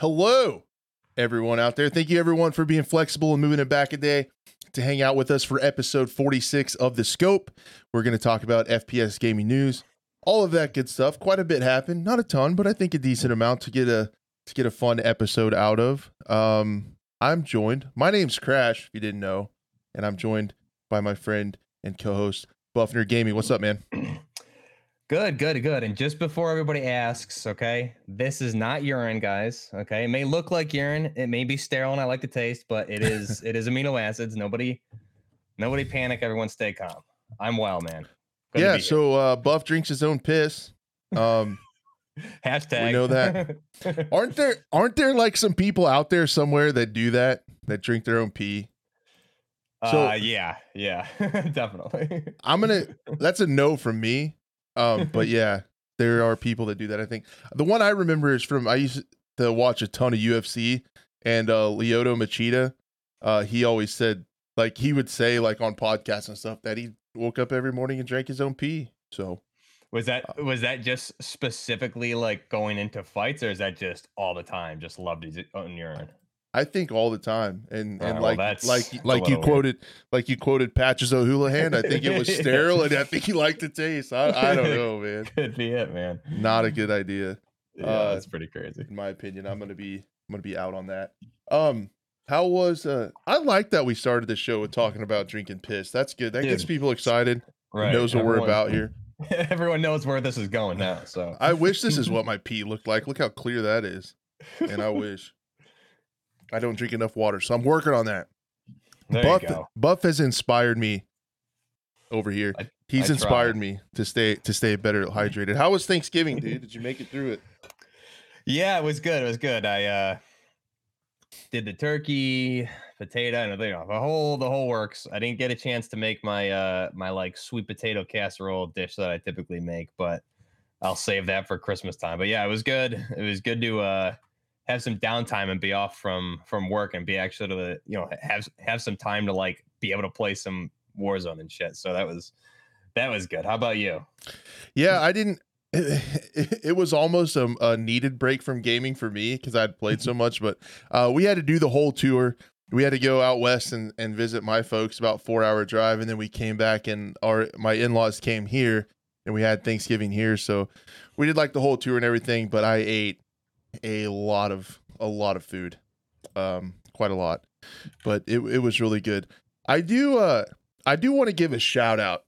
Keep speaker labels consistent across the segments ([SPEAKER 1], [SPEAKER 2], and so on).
[SPEAKER 1] Hello, everyone out there. Thank you, everyone, for being flexible and moving it back a day to hang out with us for episode 46 of The Scope. We're going to talk about FPS gaming news, all of that good stuff. Quite a bit happened, not a ton, but I think a decent amount to get a to get a fun episode out of. Um, I'm joined. My name's Crash, if you didn't know, and I'm joined by my friend and co-host BuffNerd Gaming. What's up, man?
[SPEAKER 2] Good, good, good. And just before everybody asks, okay, this is not urine, guys. Okay, it may look like urine, it may be sterile, and I like the taste, but it is it is amino acids. Nobody, nobody panic. Everyone stay calm. I'm well, man.
[SPEAKER 1] Good yeah. So uh, Buff drinks his own piss. Um,
[SPEAKER 2] Hashtag.
[SPEAKER 1] We know that. aren't there aren't there like some people out there somewhere that do that that drink their own pee?
[SPEAKER 2] So uh, yeah, yeah, definitely.
[SPEAKER 1] I'm gonna. That's a no from me. Um, but yeah, there are people that do that. I think the one I remember is from I used to watch a ton of UFC and uh Lyoto Machida. Uh, he always said like he would say like on podcasts and stuff that he woke up every morning and drank his own pee. So
[SPEAKER 2] was that uh, was that just specifically like going into fights, or is that just all the time? Just loved his own urine.
[SPEAKER 1] I think all the time, and and like well, like like you quoted weird. like you quoted Patches O'Houlihan. I think it was sterile, and I think he liked the taste. I, I don't know, man.
[SPEAKER 2] Could be it, man.
[SPEAKER 1] Not a good idea.
[SPEAKER 2] Yeah, uh, that's pretty crazy.
[SPEAKER 1] In my opinion, I'm gonna be I'm gonna be out on that. Um, how was uh? I like that we started the show with talking about drinking piss. That's good. That Dude, gets people excited. Right. Knows what Everyone, we're about here.
[SPEAKER 2] Everyone knows where this is going now. So
[SPEAKER 1] I wish this is what my pee looked like. Look how clear that is, and I wish. I don't drink enough water, so I'm working on that.
[SPEAKER 2] There
[SPEAKER 1] Buff,
[SPEAKER 2] you go.
[SPEAKER 1] Buff has inspired me over here. I, He's I inspired me to stay to stay better hydrated. How was Thanksgiving, dude? Did you make it through it?
[SPEAKER 2] Yeah, it was good. It was good. I uh did the turkey, potato, and you know, the whole the whole works. I didn't get a chance to make my uh my like sweet potato casserole dish that I typically make, but I'll save that for Christmas time. But yeah, it was good. It was good to uh have some downtime and be off from from work and be actually to the, you know have have some time to like be able to play some Warzone and shit. So that was that was good. How about you?
[SPEAKER 1] Yeah, I didn't. It, it was almost a, a, needed break from gaming for me because I'd played so much. But uh, we had to do the whole tour. We had to go out west and, and visit my folks, about four hour drive, and then we came back and our my in laws came here and we had Thanksgiving here. So we did like the whole tour and everything. But I ate a lot of a lot of food, um, quite a lot, but it it was really good. I do uh I do want to give a shout out,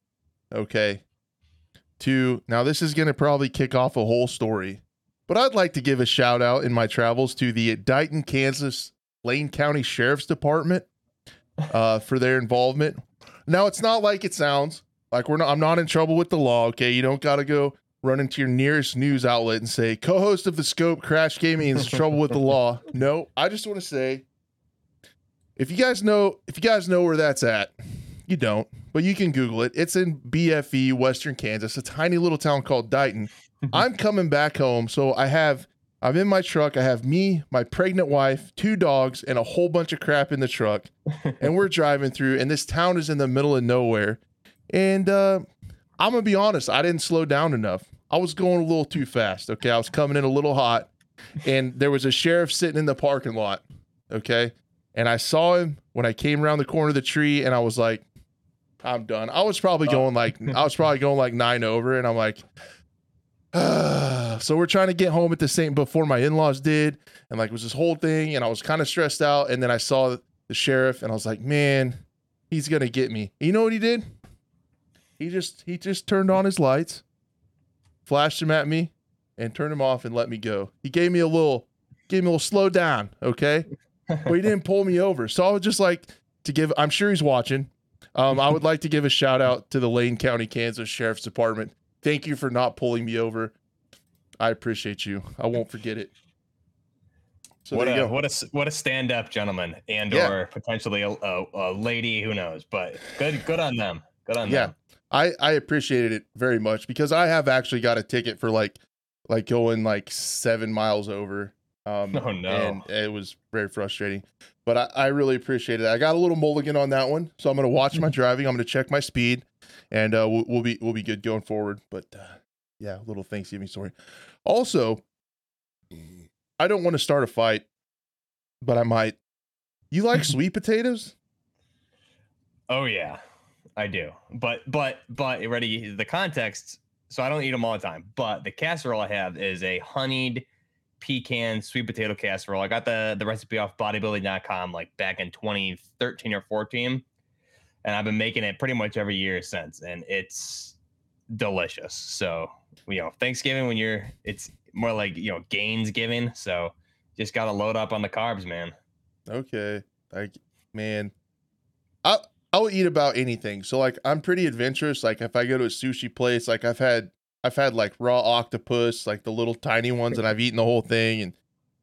[SPEAKER 1] okay, to now this is gonna probably kick off a whole story, but I'd like to give a shout out in my travels to the Dighton, Kansas Lane County Sheriff's Department uh, for their involvement. Now it's not like it sounds like we're not. I'm not in trouble with the law. Okay, you don't got to go run into your nearest news outlet and say, co-host of the Scope Crash Gaming is in trouble with the law. No, I just want to say, if you guys know, if you guys know where that's at, you don't, but you can Google it. It's in BFE, Western Kansas, a tiny little town called Dighton. I'm coming back home, so I have. I'm in my truck. I have me, my pregnant wife, two dogs, and a whole bunch of crap in the truck. and we're driving through, and this town is in the middle of nowhere. And uh, I'm gonna be honest, I didn't slow down enough. I was going a little too fast. Okay, I was coming in a little hot, and there was a sheriff sitting in the parking lot. Okay, and I saw him when I came around the corner of the tree, and I was like, "I'm done." I was probably oh. going like I was probably going like nine over, and I'm like. Ah. so we're trying to get home at the same before my in-laws did and like it was this whole thing and i was kind of stressed out and then i saw the sheriff and i was like man he's gonna get me you know what he did he just he just turned on his lights, flashed them at me, and turned them off and let me go. He gave me a little gave me a little slow down, okay? but he didn't pull me over. So I would just like to give I'm sure he's watching. Um, I would like to give a shout out to the Lane County, Kansas Sheriff's Department. Thank you for not pulling me over. I appreciate you. I won't forget it.
[SPEAKER 2] So what a what a what a stand up gentleman and yeah. or potentially a, a, a, lady who knows, but good good on them. Good on
[SPEAKER 1] yeah.
[SPEAKER 2] them.
[SPEAKER 1] I I appreciated it very much because I have actually got a ticket for like like going like seven miles over.
[SPEAKER 2] Um, oh no!
[SPEAKER 1] And it was very frustrating, but I, I really appreciated it. I got a little mulligan on that one, so I'm gonna watch my driving. I'm gonna check my speed, and uh, we'll, we'll be we'll be good going forward. But uh, yeah, little Thanksgiving story. Also, I don't want to start a fight, but I might. You like sweet potatoes?
[SPEAKER 2] Oh yeah, I do. But but but ready the context. So I don't eat them all the time. But the casserole I have is a honeyed pecan sweet potato casserole. I got the the recipe off bodybuilding.com like back in 2013 or 14. And I've been making it pretty much every year since. And it's delicious. So, you know, Thanksgiving when you're it's more like, you know, gains giving. So just gotta load up on the carbs, man.
[SPEAKER 1] Okay. Like man. I I'll eat about anything. So like I'm pretty adventurous. Like if I go to a sushi place, like I've had I've had like raw octopus, like the little tiny ones, and I've eaten the whole thing and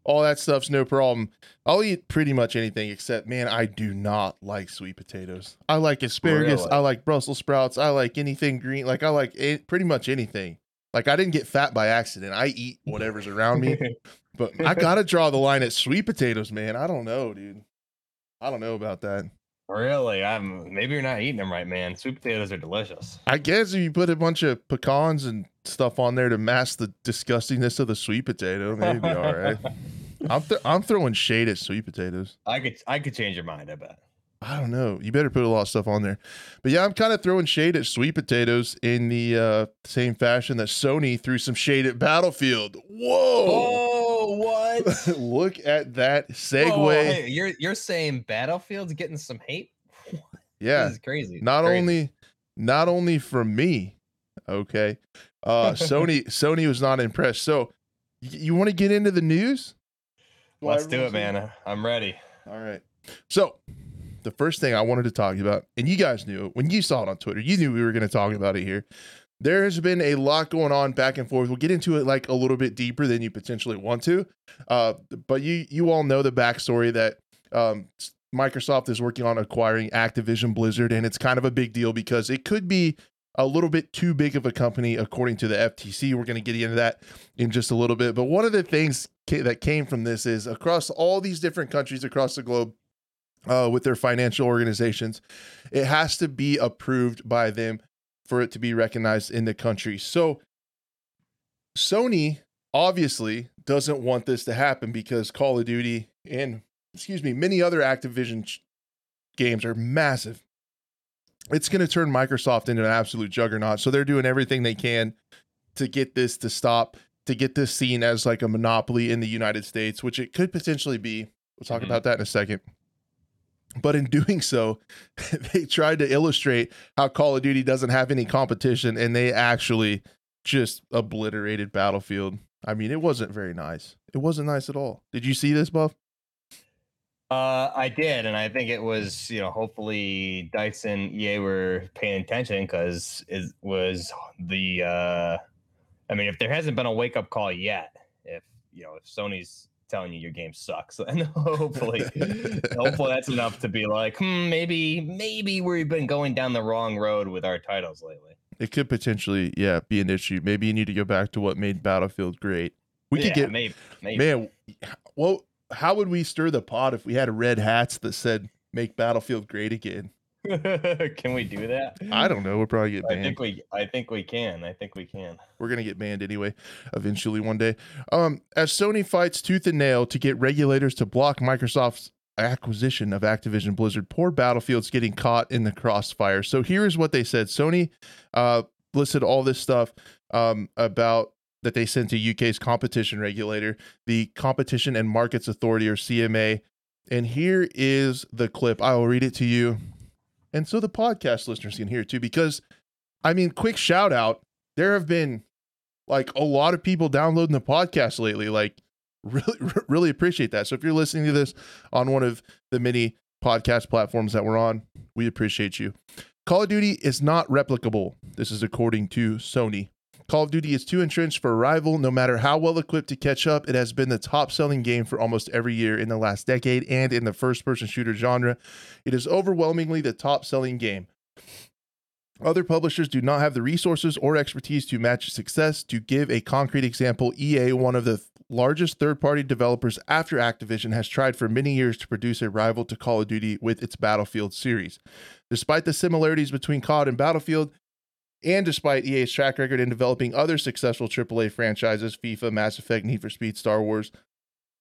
[SPEAKER 1] all that stuff's no problem. I'll eat pretty much anything except man, I do not like sweet potatoes. I like asparagus,
[SPEAKER 2] Really?
[SPEAKER 1] I like Brussels sprouts, I like anything green. Like I like a- pretty much anything. Like I didn't get fat by accident. I eat whatever's around me. But I gotta draw the line at sweet potatoes, man. I don't know, dude. I don't know about that.
[SPEAKER 2] Really? I'm maybe you're not eating them right, man. Sweet potatoes are delicious.
[SPEAKER 1] I guess if you put a bunch of pecans and stuff on there to mask the disgustingness of the sweet potato, maybe all right. I'm th- I'm throwing shade at sweet potatoes.
[SPEAKER 2] I could I could change your mind, I bet.
[SPEAKER 1] I don't know. You better put a lot of stuff on there. But yeah, I'm kind of throwing shade at sweet potatoes in the uh, same fashion that Sony threw some shade at Battlefield. Whoa!
[SPEAKER 2] Oh, what?
[SPEAKER 1] Look at that segue.
[SPEAKER 2] Whoa, hey, you're you're saying Battlefield's getting some hate?
[SPEAKER 1] yeah.
[SPEAKER 2] This is crazy.
[SPEAKER 1] not
[SPEAKER 2] Crazy.
[SPEAKER 1] only not only from me okay uh sony sony was not impressed so y- you want to get into the news While
[SPEAKER 2] let's do it,
[SPEAKER 1] everyone's
[SPEAKER 2] man. I'm ready.
[SPEAKER 1] all right so the first thing i wanted to talk about and you guys knew it when you saw it on twitter you knew we were going to talk about it here there has been a lot going on back and forth we'll get into it like a little bit deeper than you potentially want to uh but you you all know the backstory that um Microsoft is working on acquiring Activision Blizzard, and it's kind of a big deal because it could be a little bit too big of a company, according to the FTC. We're going to get into that in just a little bit. But one of the things ca- that came from this is across all these different countries across the globe, uh, with their financial organizations, it has to be approved by them for it to be recognized in the country. So, Sony obviously doesn't want this to happen because Call of Duty and excuse me, many other Activision ch- games are massive. It's going to turn Microsoft into an absolute juggernaut. So they're doing everything they can to get this to stop, to get this seen as like a monopoly in the United States, which it could potentially be. We'll talk
[SPEAKER 2] Mhm.
[SPEAKER 1] about that in a second. But in doing so, they tried to illustrate how Call of Duty doesn't have any competition and they actually just obliterated Battlefield. I mean, it wasn't very nice. It wasn't nice at all. Did you see this, Buff?
[SPEAKER 2] Uh, I did, and I think it was you know hopefully Dice and EA were paying attention because it was the uh, I mean if there hasn't been a wake up call yet, if you know if Sony's telling you your game sucks, and hopefully hopefully that's enough to be like hmm maybe maybe we've been going down the wrong road with our titles lately.
[SPEAKER 1] It could potentially, yeah, be an issue. Maybe you need to go back to what made Battlefield great. We
[SPEAKER 2] yeah,
[SPEAKER 1] could get
[SPEAKER 2] maybe maybe
[SPEAKER 1] man. Well, how would we stir the pot if we had red hats that said "Make Battlefield Great Again"?
[SPEAKER 2] can we do that?
[SPEAKER 1] I don't know. We'll probably get banned.
[SPEAKER 2] I think we I think we can. I think we can.
[SPEAKER 1] We're gonna get banned anyway, eventually one day. Um, as Sony fights tooth and nail to get regulators to block Microsoft's acquisition of Activision Blizzard, poor Battlefield's getting caught in the crossfire. So here is what they said: Sony uh, listed all this stuff um, about that they sent to UK's competition regulator, the Competition and Markets Authority or CMA. And here is the clip. I will read it to you. And so the podcast listeners can hear too, because I mean, quick shout out. There have been like a lot of people downloading the podcast lately. Like, really, really appreciate that. So if you're listening to this on one of the many podcast platforms that we're on, we appreciate you. Call of Duty is not replicable. This is according to Sony. Call of Duty is too entrenched for a rival. No matter how well equipped to catch up, it has been the top selling game for almost every year in the last decade and in the first person shooter genre. It is overwhelmingly the top selling game. Other publishers do not have the resources or expertise to match success. To give a concrete example, EA, one of the th- largest third party developers after Activision, has tried for many years to produce a rival to Call of Duty with its Battlefield series. Despite the similarities between COD and Battlefield, and despite EA's track record in developing other successful AAA franchises, FIFA, Mass Effect, Need for Speed, Star Wars,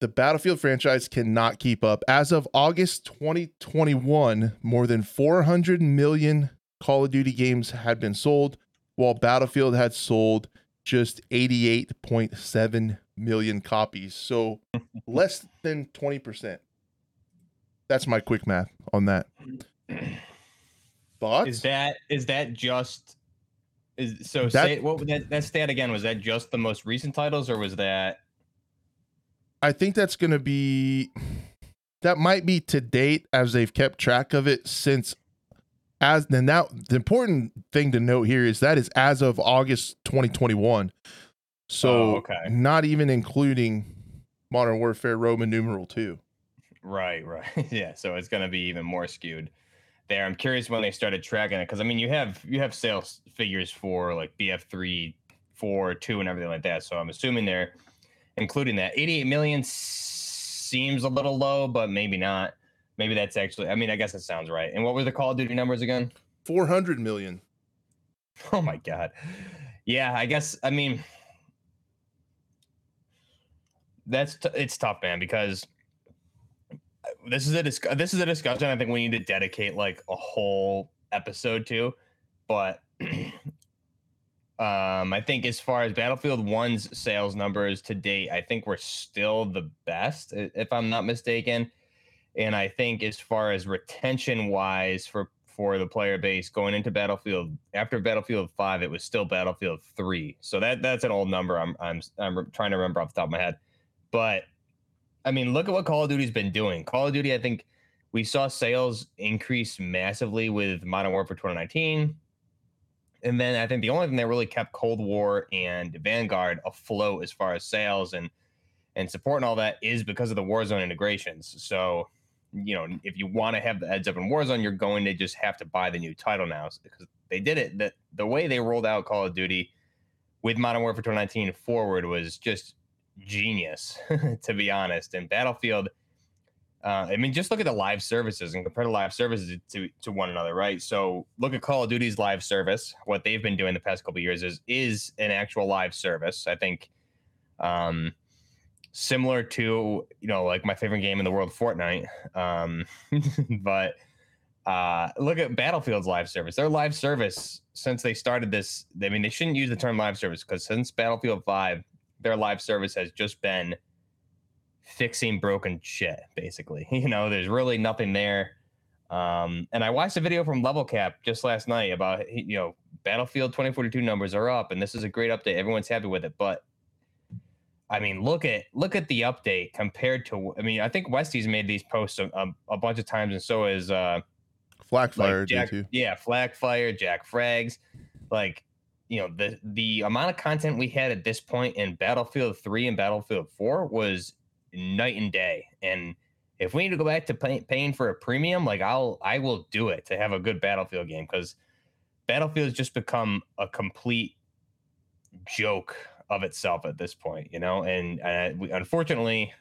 [SPEAKER 1] the Battlefield franchise cannot keep up. As of August 2021, more than 400 million Call of Duty games had been sold, while Battlefield had sold just 88.7 million copies. So less than 20%. That's my quick math on that. Thoughts?
[SPEAKER 2] Is that is that just is so
[SPEAKER 1] That-
[SPEAKER 2] say what that that stat again was that just the most recent titles or was that
[SPEAKER 1] I think that's going to be that might be to date as they've kept track of it since as then now the important thing to note here is that is as of August 2021. So
[SPEAKER 2] Oh, okay.
[SPEAKER 1] not even including Modern Warfare Roman numeral 2.
[SPEAKER 2] right right yeah so it's going to be even more skewed there. I'm curious when they started tracking it because I mean you have you have sales figures for like BF3 4 2 and everything like that so I'm assuming they're including that. 88 million seems a little low but maybe not. Maybe that's actually I mean I guess it sounds right. And what were the Call of Duty numbers again?
[SPEAKER 1] 400 million.
[SPEAKER 2] Oh my god. Yeah, I guess I mean that's t- it's tough, man, because this is a dis- this is a discussion I think we need to dedicate like a whole episode to, but um I think as far as Battlefield 1's sales numbers to date, I think we're still the best if I'm not mistaken. And I think as far as retention wise for for the player base going into Battlefield after Battlefield 5 it was still Battlefield 3. So that that's an old number I'm I'm I'm trying to remember off the top of my head. But I mean, look at what Call of Duty's been doing. Call of Duty I think we saw sales increase massively with Modern Warfare 2019. And then I think the only thing that really kept Cold War and Vanguard afloat as far as sales and and support and all that is because of the Warzone integrations. So you know, if you want to have the heads up in Warzone, you're going to just have to buy the new title now because they did it. The, the way they rolled out Call of Duty with Modern Warfare 2019 forward was just genius, to be honest. And Battlefield, uh, I mean, just look at the live services and compare the live services to, to one another, right? So look at Call of Duty's live service. What they've been doing the past couple years is is an actual live service. I think. Um, similar to you know like my favorite game in the world fortnite um but uh look at battlefield's live service their live service since they started this i mean they shouldn't use the term live service because since battlefield 5 their live service has just been fixing broken shit basically. You know there's really nothing there. Um and i watched a video from LevelCap just last night about you know battlefield 2042 numbers are up and this is a great update. Everyone's happy with it. But I mean, look at look at the update compared to. I mean, I think Westy's made these posts a, a, a bunch of times, and so is uh,
[SPEAKER 1] Flakfire
[SPEAKER 2] like Jack, yeah, Flakfire, Jack Frags, like you know the the amount of content we had at this point in Battlefield Three and Battlefield Four was night and day. And if we need to go back to pay, paying for a premium, like I'll I will do it to have a good Battlefield game because Battlefield's just become a complete joke of itself at this point, you know. And uh, we, unfortunately,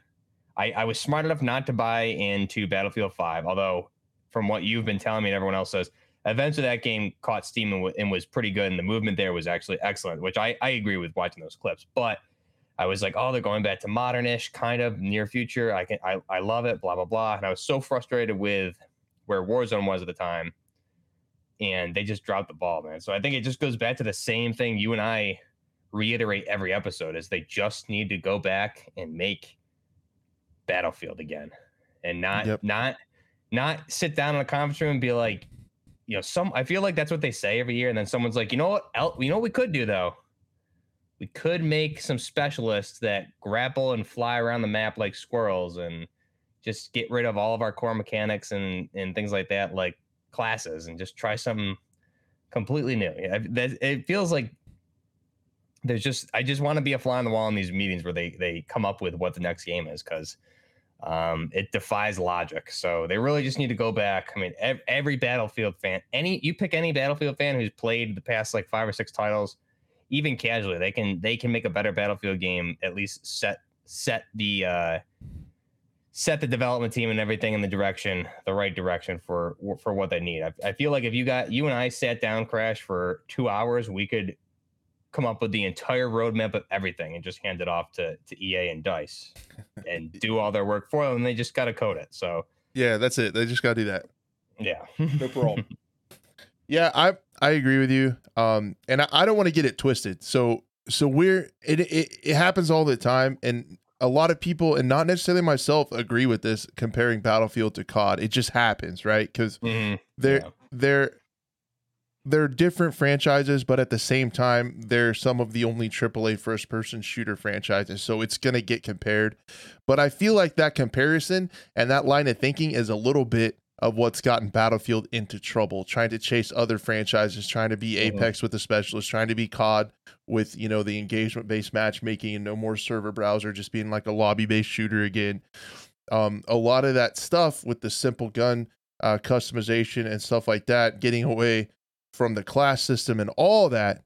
[SPEAKER 2] I, I was smart enough not to buy into Battlefield Five, although from what you've been telling me and everyone else says, eventually that game caught steam and, w- and was pretty good, and the movement there was actually excellent, which I, I agree with watching those clips. But I was like, oh, they're going back to modernish, kind of near future. I can I, I love it, blah blah blah. And I was so frustrated with where Warzone was at the time, and they just dropped the ball, man. So I think it just goes back to the same thing you and I reiterate every episode: is they just need to go back and make Battlefield again, and not
[SPEAKER 1] Yep.
[SPEAKER 2] not not sit down in a conference room and be like, you know, some. I feel like that's what they say every year, and then someone's like, you know what, El- you know what we could do though. We could make some specialists that grapple and fly around the map like squirrels, and just get rid of all of our core mechanics and and things like that, like classes, and just try something completely new. It feels like there's just I just want to be a fly on the wall in these meetings where they they come up with what the next game is because um, it defies logic. So they really just need to go back. I mean, ev- every Battlefield fan, any you pick any Battlefield fan who's played the past like five or six titles, even casually, they can they can make a better Battlefield game. At least set set the uh, set the development team and everything in the direction, the right direction for for what they need. I, I feel like if you got you and I sat down, Crash, for two hours, we could come up with the entire roadmap of everything and just hand it off to, to EA and Dice and do all their work for them. They just got to code it. So,
[SPEAKER 1] yeah, that's it. They just got to do that.
[SPEAKER 2] Yeah.
[SPEAKER 3] No problem.
[SPEAKER 1] Yeah, I I agree with you. Um, and I, I don't want to get it twisted. So so we're it, it it happens all the time, and a lot of people, and not necessarily myself, agree with this comparing Battlefield to COD. It just happens, right? Because
[SPEAKER 2] Mhm.
[SPEAKER 1] they're
[SPEAKER 2] Yeah.
[SPEAKER 1] they're they're different franchises, but at the same time, they're some of the only AAA first person shooter franchises. So it's gonna get compared. But I feel like that comparison and that line of thinking is a little bit of what's gotten Battlefield into trouble, trying to chase other franchises, trying to be
[SPEAKER 2] Mhm.
[SPEAKER 1] Apex with the specialist, trying to be COD with, you know, the engagement based matchmaking and no more server browser, just being like a lobby based shooter again. Um, a lot of that stuff with the simple gun uh, customization and stuff like that, getting away from the class system and all that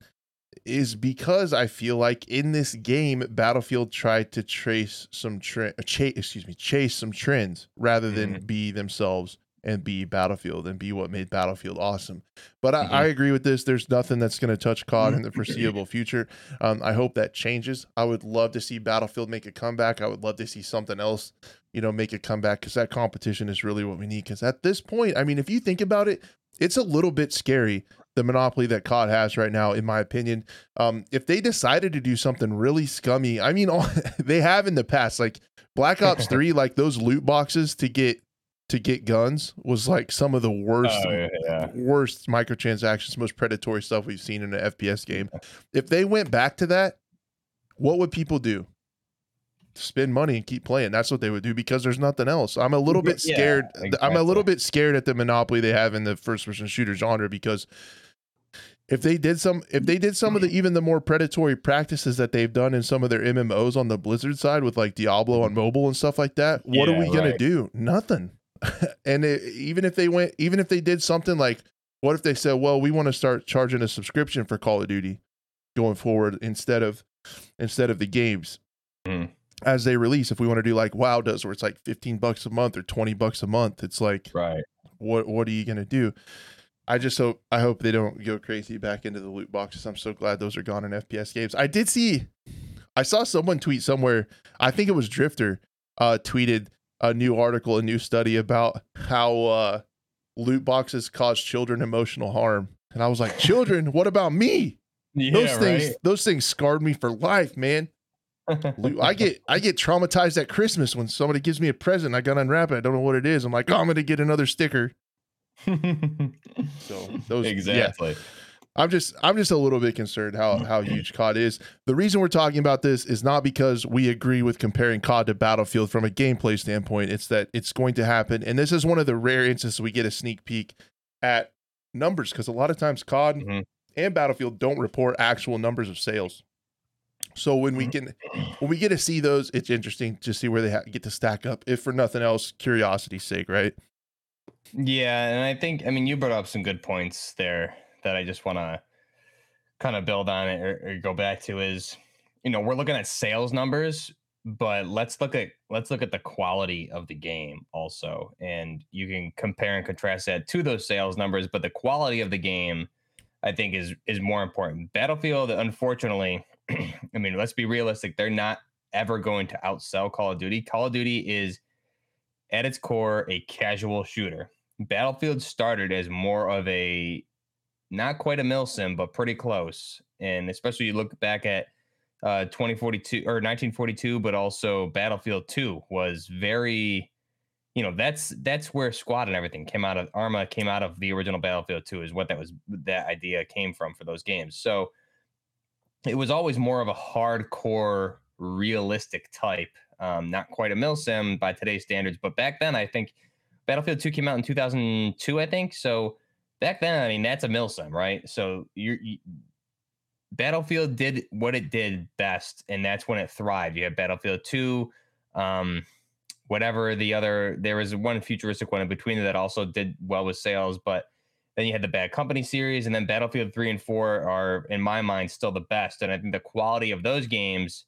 [SPEAKER 1] is because I feel like in this game, Battlefield tried to trace some trend, cha- excuse me, chase some trends rather than be themselves and be Battlefield and be what made Battlefield awesome. But I,
[SPEAKER 2] Mhm.
[SPEAKER 1] I agree with this. There's nothing that's going to touch COD in the foreseeable future. Um, I hope that changes. I would love to see Battlefield make a comeback. I would love to see something else, you know, make a comeback because that competition is really what we need. Because at this point, I mean, if you think about it, it's a little bit scary the monopoly that COD has right now, in my opinion. Um, if they decided to do something really scummy, I mean, all, they have in the past, like Black Ops Three, like those loot boxes to get to get guns was like some of the worst
[SPEAKER 2] Oh, yeah, yeah.
[SPEAKER 1] worst microtransactions, most predatory stuff we've seen in an FPS game. If they went back to that, what would people do? Spend money and keep playing. That's what they would do because there's nothing else. I'm a little bit
[SPEAKER 2] Yeah,
[SPEAKER 1] scared. I'm a little bit scared at the monopoly they have in the first person shooter genre because if they did some if they did some of the even the more predatory practices that they've done in some of their MMOs on the Blizzard side with like Diablo on mobile and stuff like that, what are
[SPEAKER 2] Yeah,
[SPEAKER 1] we going to do? Nothing. and it, even if they went even if they did something like what if they said, "Well, we want to start charging a subscription for Call of Duty going forward instead of instead of the games."
[SPEAKER 2] Mhm.
[SPEAKER 1] As they release, if we want to do like WoW does, where it's like fifteen bucks a month or twenty bucks a month, it's like
[SPEAKER 2] Right.
[SPEAKER 1] what what are you gonna do? I just hope I hope they don't go crazy back into the loot boxes. I'm so glad those are gone in FPS games. I did see, I saw someone tweet somewhere. I think it was Drifter, uh, tweeted a new article, a new study about how uh, loot boxes cause children emotional harm, and I was like, children, what about me?
[SPEAKER 2] Yeah,
[SPEAKER 1] Those things,
[SPEAKER 2] right?
[SPEAKER 1] those things scarred me for life, man. I get I get traumatized at Christmas when somebody gives me a present. I gotta unwrap it. I don't know what it is. I'm like, oh, I'm gonna get another sticker. So those yeah.
[SPEAKER 2] exactly.
[SPEAKER 1] I'm just I'm just a little bit concerned how how huge COD is. The reason we're talking about this is not because we agree with comparing COD to Battlefield from a gameplay standpoint. It's that it's going to happen, and this is one of the rare instances we get a sneak peek at numbers because a lot of times COD
[SPEAKER 2] Mhm.
[SPEAKER 1] and Battlefield don't report actual numbers of sales. So when we mm-hmm. can when we get to see those, it's interesting to see where they ha- get to stack up. If for nothing else, curiosity's sake, right?
[SPEAKER 2] Yeah, and I think I mean you brought up some good points there that I just want to kind of build on it or, or go back to is you know we're looking at sales numbers, but let's look at let's look at the quality of the game also, and you can compare and contrast that to those sales numbers. But the quality of the game, I think, is is more important. Battlefield, unfortunately, I mean, let's be realistic; they're not ever going to outsell Call of Duty. Call of Duty is at its core a casual shooter. Battlefield started as more of a not quite a mil sim, but pretty close. And especially you look back at uh 2042 or 1942, but also Battlefield 2 was very, you know, that's that's where squad and everything came out of Arma came out of the original Battlefield 2 is what that was that idea came from for those games. So it was always more of a hardcore realistic type um, not quite a milsim by today's standards but back then i think battlefield 2 came out in 2002 i think so back then i mean that's a milsim, right? So you're, you battlefield did what it did best and that's when it thrived. You have battlefield 2 um whatever the other there was one futuristic one in between that also did well with sales but then you had the bad company series and then battlefield 3 and 4 are in my mind still the best and i think the quality of those games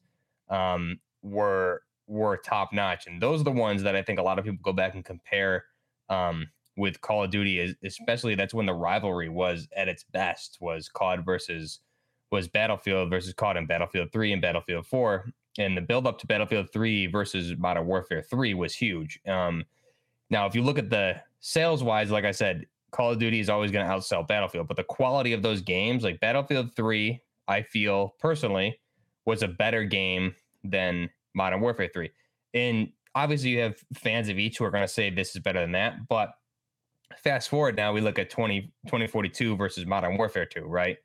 [SPEAKER 2] um were were top notch and those are the ones that i think a lot of people go back and compare um with call of duty especially that's when the rivalry was at its best was cod versus was Battlefield versus COD and Battlefield 3 and Battlefield 4. And the build up to Battlefield 3 versus Modern Warfare 3 was huge. Um, now, if you look at the sales wise, like I said, Call of Duty is always going to outsell Battlefield, but the quality of those games, like Battlefield 3, I feel personally was a better game than Modern Warfare 3. And obviously, you have fans of each who are going to say this is better than that. But fast forward now, we look at 20, 2042 versus Modern Warfare 2, right?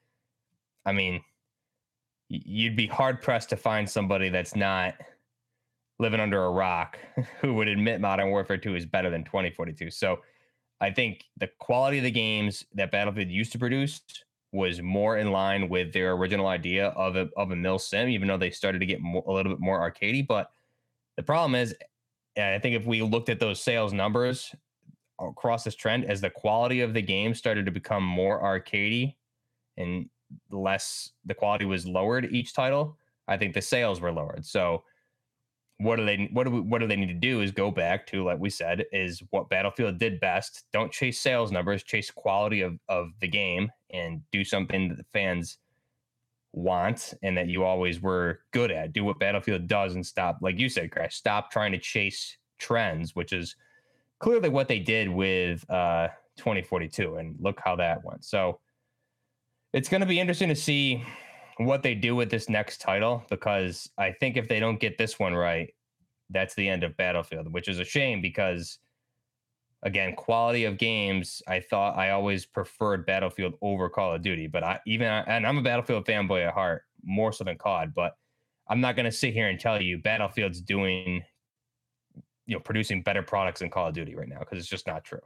[SPEAKER 2] I mean, you'd be hard pressed to find somebody that's not living under a rock who would admit Modern Warfare 2 is better than 2042. So I think the quality of the games that Battlefield used to produce was more in line with their original idea of a, of a mil sim, even though they started to get a little bit more arcadey. But the problem is, eh, I think if we looked at those sales numbers across this trend, as the quality of the game started to become more arcadey and less, the quality was lowered each title. I think the sales were lowered. So what do they what do we, what do they need to do is go back to like we said is what battlefield did best. Don't chase sales numbers chase quality of of the game and do something that the fans want and that you always were good at. Do what battlefield does and stop like you said crash stop trying to chase trends which is clearly what they did with uh 2042 and look how that went. So it's going to be interesting to see what they do with this next title because I think if they don't get this one right, that's the end of Battlefield, which is a shame because again, quality of games, I thought I always preferred Battlefield over Call of Duty, but I even and I'm a Battlefield fanboy at heart, more so than COD, but I'm not going to sit here and tell you Battlefield's doing you know producing better products than Call of Duty right now because it's just not true.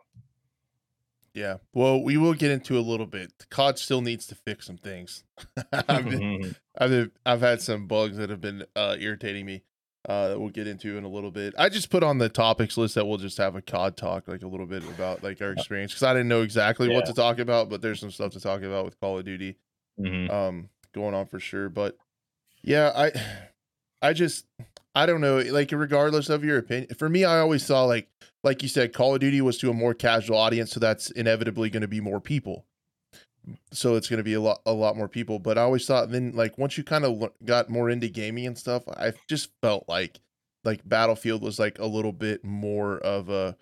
[SPEAKER 1] Yeah. Well, we will get into a little bit. COD still needs to fix some things. I've, been, I've, been, I've had some bugs that have been uh, irritating me uh, that we'll get into in a little bit. I just put on the topics list that we'll just have a COD talk, like a little bit about like our experience because I didn't know exactly yeah. what to talk about, but there's some stuff to talk about with Call of Duty mm-hmm. um, going on for sure. But yeah, I, I just I don't know, like regardless of your opinion, for me, I always saw like like you said, Call of Duty was to a more casual audience, so that's inevitably going to be more people. So it's going to be a lot a lot more people. But I always thought then like once you kind of got more into gaming and stuff, I just felt like like Battlefield was like a little bit more of a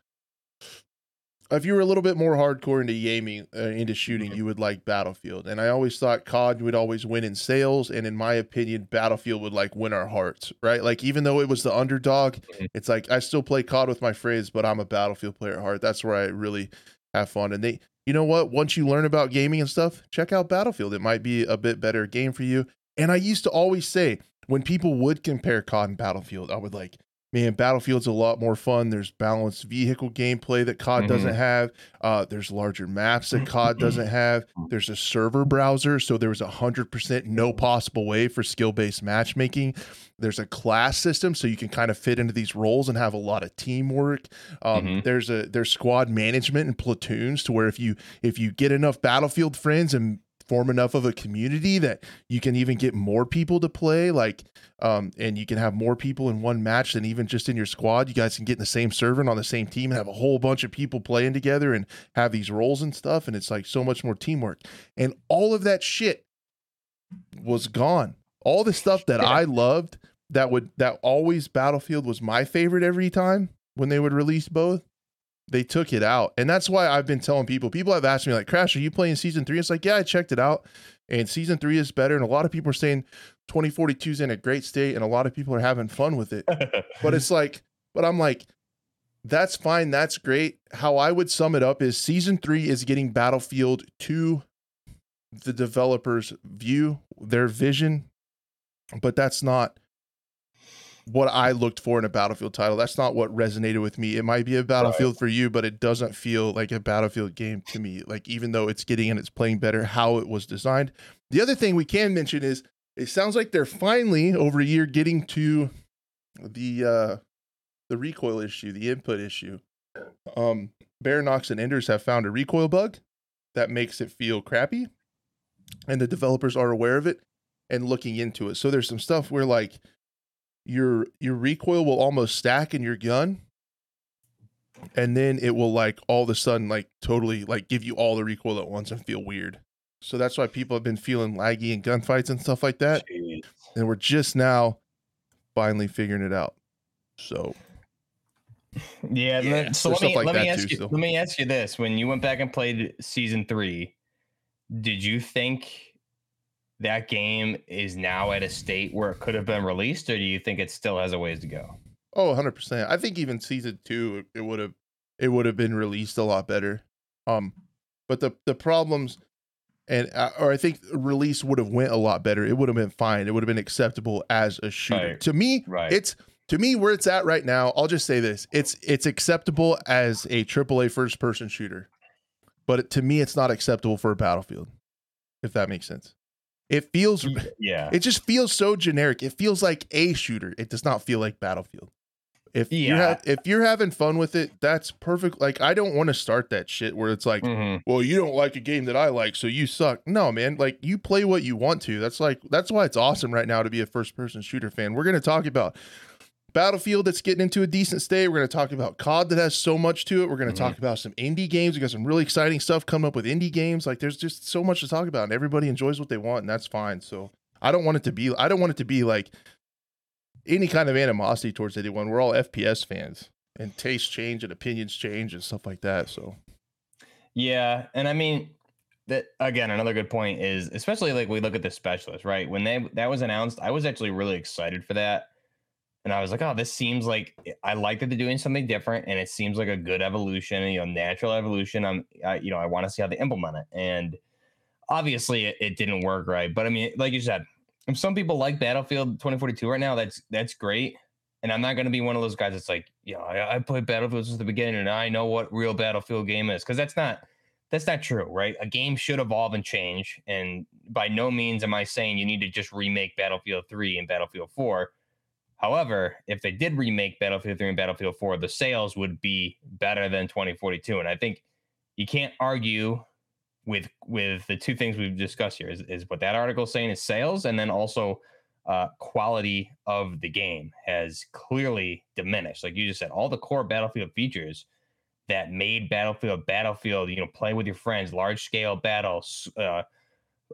[SPEAKER 1] if you were a little bit more hardcore into gaming, uh, into shooting, mm-hmm. you would like Battlefield. And I always thought COD would always win in sales, and in my opinion, Battlefield would like win our hearts, right? Like even though it was the underdog, mm-hmm. it's like I still play COD with my friends, but I'm a Battlefield player at heart. That's where I really have fun. And they, you know what? Once you learn about gaming and stuff, check out Battlefield. It might be a bit better game for you. And I used to always say when people would compare COD and Battlefield, I would like man, Battlefield's a lot more fun. There's balanced vehicle gameplay that COD mm-hmm. doesn't have. Uh, there's larger maps that COD doesn't have. There's a server browser, so there was a hundred percent no possible way for skill based matchmaking. There's a class system, so you can kind of fit into these roles and have a lot of teamwork. Um, mm-hmm. There's a there's squad management and platoons to where if you if you get enough Battlefield friends and form enough of a community that you can even get more people to play like um and you can have more people in one match than even just in your squad. You guys can get in the same server and on the same team and have a whole bunch of people playing together and have these roles and stuff and it's like so much more teamwork. And all of that shit was gone. All the stuff that i loved that would that always battlefield was my favorite every time when they would release both they took it out. And that's why I've been telling people, people have asked me, like, Crash, are you playing season three? It's like, yeah, I checked it out. And season three is better. And a lot of people are saying 2042 is in a great state and a lot of people are having fun with it. but it's like, but I'm like, that's fine. That's great. How I would sum it up is season three is getting Battlefield to the developers' view, their vision, but that's not what I looked for in a Battlefield title. That's not what resonated with me. It might be a Battlefield right. for you, but it doesn't feel like a Battlefield game to me. Like even though it's getting and it's playing better, how it was designed. The other thing we can mention is it sounds like they're finally over a year getting to the uh the recoil issue, the input issue. Um Baranox and Enders have found a recoil bug that makes it feel crappy. And the developers are aware of it and looking into it. So there's some stuff where like your your recoil will almost stack in your gun and then it will like all of a sudden like totally like give you all the recoil at once and feel weird So that's why people have been feeling laggy in gunfights and stuff like that.
[SPEAKER 2] Jeez.
[SPEAKER 1] And we're just now finally figuring it out. So
[SPEAKER 2] Yeah.
[SPEAKER 1] Yeah,
[SPEAKER 2] so let me
[SPEAKER 1] like
[SPEAKER 2] let me ask
[SPEAKER 1] too,
[SPEAKER 2] you
[SPEAKER 1] still.
[SPEAKER 2] let me ask you this: When you went back and played season three, did you think that game is now at a state where it could have been released, or do you think it still has a ways to go?
[SPEAKER 1] Oh, 100%. I think even season 2 it would have it would have been released a lot better. Um but the the problems and uh, or I think release would have went a lot better. It would have been fine. It would have been acceptable as a shooter.
[SPEAKER 2] Right.
[SPEAKER 1] To me,
[SPEAKER 2] Right.
[SPEAKER 1] it's to me where it's at right now. I'll just say this. It's it's acceptable as a AAA first person shooter. But to me it's not acceptable for a Battlefield. If that makes sense. It feels
[SPEAKER 2] Yeah.
[SPEAKER 1] it just feels so generic. It feels like a shooter. It does not feel like Battlefield. If you
[SPEAKER 2] Yeah.
[SPEAKER 1] have if you're having fun with it, that's perfect. Like I don't want to start that shit where it's like,
[SPEAKER 2] Mhm.
[SPEAKER 1] well, you don't like a game that I like, so you suck. No, man. Like you play what you want to. That's like that's why it's awesome right now to be a first person shooter fan. We're gonna talk about Battlefield that's getting into a decent state. We're gonna talk about COD that has so much to it. We're gonna
[SPEAKER 2] Mhm.
[SPEAKER 1] talk about some indie games. We got some really exciting stuff coming up with indie games. Like there's just so much to talk about, and everybody enjoys what they want, and that's fine. So I don't want it to be. I don't want it to be like any kind of animosity towards anyone. We're all FPS fans, and tastes change and opinions change and stuff like that. So
[SPEAKER 2] Yeah, and I mean that again. Another good point is, especially like we look at the specialist, right? When they that was announced, I was actually really excited for that, and I was like, "Oh, this seems like eh, I like that they're doing something different, and it seems like a good evolution, you know, natural evolution." I'm, I, you know, I want to see how they implement it, and obviously it, it didn't work right. But I mean, like you said, if some people like Battlefield 2042 right now, that's that's great. And I'm not going to be one of those guys that's like, you know, I, I played Battlefield since the beginning and I know what real Battlefield game is because that's not that's not true, right? A game should evolve and change. And by no means am I saying you need to just remake Battlefield 3 and Battlefield 4. However, if they did remake Battlefield 3 and Battlefield 4, the sales would be better than 2042. And I think you can't argue with with the two things we've discussed here is, is what that article is saying is sales and then also uh, quality of the game has clearly diminished. Like you just said, all the core Battlefield features that made Battlefield Battlefield, you know, play with your friends, large scale battles, uh,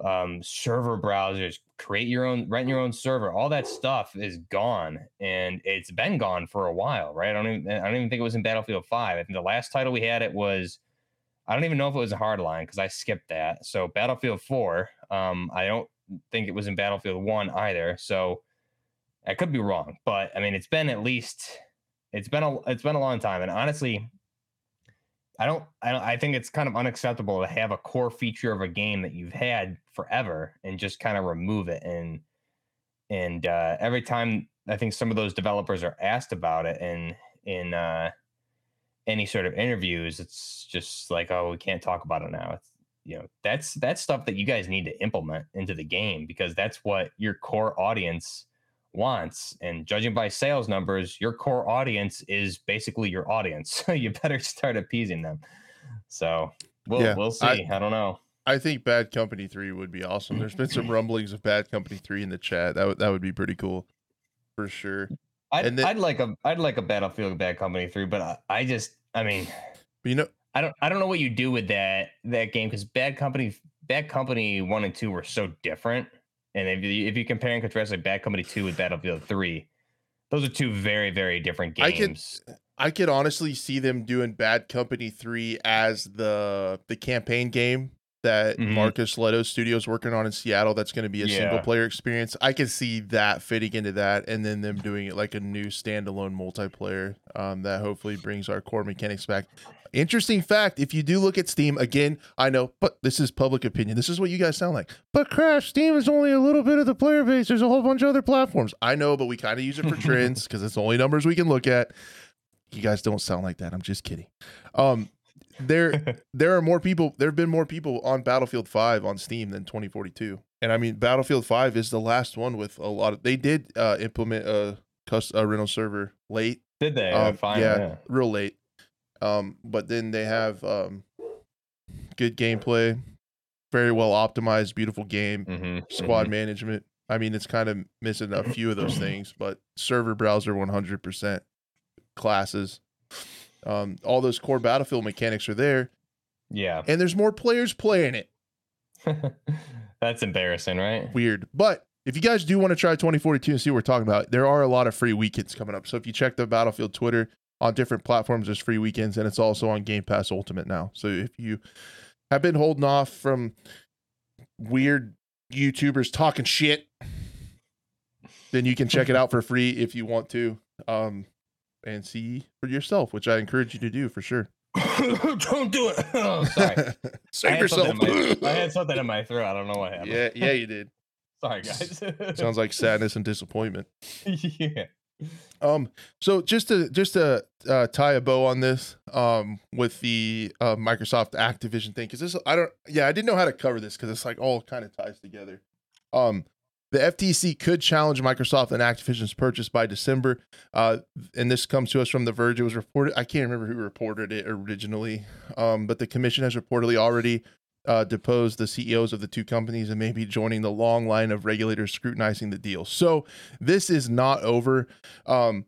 [SPEAKER 2] um, server browsers, create your own, rent your own server, all that stuff is gone, and it's been gone for a while, right? I don't even, I don't even think it was in Battlefield Five. I think the last title we had it was, I don't even know if it was a hardline because I skipped that. So Battlefield Four, um, I don't think it was in Battlefield One either. So I could be wrong, but I mean, it's been at least it's been a it's been a long time, and honestly, I don't I don't I think it's kind of unacceptable to have a core feature of a game that you've had forever and just kind of remove it and and uh, every time I think some of those developers are asked about it and in uh, any sort of interviews, it's just like, oh, we can't talk about it now. It's you know that's that's stuff that you guys need to implement into the game because that's what your core audience wants and judging by sales numbers your core audience is basically your audience so you better start appeasing them so we'll
[SPEAKER 1] Yeah,
[SPEAKER 2] we'll see
[SPEAKER 1] I-
[SPEAKER 2] I, don't know
[SPEAKER 1] I think Bad Company Three would be awesome. There's been some rumblings of Bad Company Three in the chat. That would that would be pretty cool, for sure.
[SPEAKER 2] I'd,
[SPEAKER 1] then-
[SPEAKER 2] I'd like a i'd like a battlefield bad company 3 but I, I just i mean
[SPEAKER 1] you know,
[SPEAKER 2] i don't i don't know what you do with that that game because bad company bad company 1 and 2 were so different and if you, if you compare and contrast like bad company 2 with battlefield 3 those are two very very different games.
[SPEAKER 1] I could- I could honestly see them doing Bad Company Three as the the campaign game that
[SPEAKER 2] Mhm.
[SPEAKER 1] Marcus Lehto Studios working on in Seattle. That's going to be a
[SPEAKER 2] Yeah.
[SPEAKER 1] single player experience. I could see that fitting into that, and then them doing it like a new standalone multiplayer um, that hopefully brings our core mechanics back. Interesting fact: if you do look at Steam again, I know, but this is public opinion. This is what you guys sound like. But Crash, Steam is only a little bit of the player base. There's a whole bunch of other platforms. I know, but we kind of use it for trends because it's the only numbers we can look at. You guys don't sound like that. I'm just kidding. Um, there there are more people. There have been more people on Battlefield 5 on Steam than 2042. And I mean, Battlefield 5 is the last one with a lot of. They did uh, implement a cus a rental server late
[SPEAKER 2] did they
[SPEAKER 1] um, yeah,
[SPEAKER 2] yeah.
[SPEAKER 1] real late. Um, but then they have um, good gameplay, very well optimized, beautiful game,
[SPEAKER 2] Mhm,
[SPEAKER 1] squad
[SPEAKER 2] mhm.
[SPEAKER 1] management. I mean, it's kind of missing a few of those things, but server browser 100% classes. Um, all those core battlefield mechanics are there,
[SPEAKER 2] yeah
[SPEAKER 1] and there's more players playing it.
[SPEAKER 2] That's embarrassing, right?
[SPEAKER 1] Weird. But if you guys do want to try 2042 and see what we're talking about, there are a lot of free weekends coming up. So if you check the Battlefield Twitter on different platforms, there's free weekends, and it's also on Game Pass Ultimate now. So if you have been holding off from weird YouTubers talking shit, then you can check it out for free if you want to, um, and see for yourself, which I encourage you to do for sure.
[SPEAKER 2] Don't do it. Oh, sorry.
[SPEAKER 1] Save
[SPEAKER 2] I
[SPEAKER 1] yourself.
[SPEAKER 2] My, I had something in my throat. I don't know what happened.
[SPEAKER 1] yeah, yeah, you did.
[SPEAKER 2] Sorry, guys.
[SPEAKER 1] Sounds like sadness and disappointment.
[SPEAKER 2] yeah.
[SPEAKER 1] Um, so just to just to uh, tie a bow on this, um, with the uh, Microsoft Activision thing, because this I don't, yeah, I didn't know how to cover this because it's like all kind of ties together. Um, the FTC could challenge Microsoft and Activision's purchase by December. Uh, and this comes to us from The Verge. It was reported, I can't remember who reported it originally, um, but the commission has reportedly already uh, deposed the CEOs of the two companies and maybe joining the long line of regulators scrutinizing the deal. So this is not over. Um,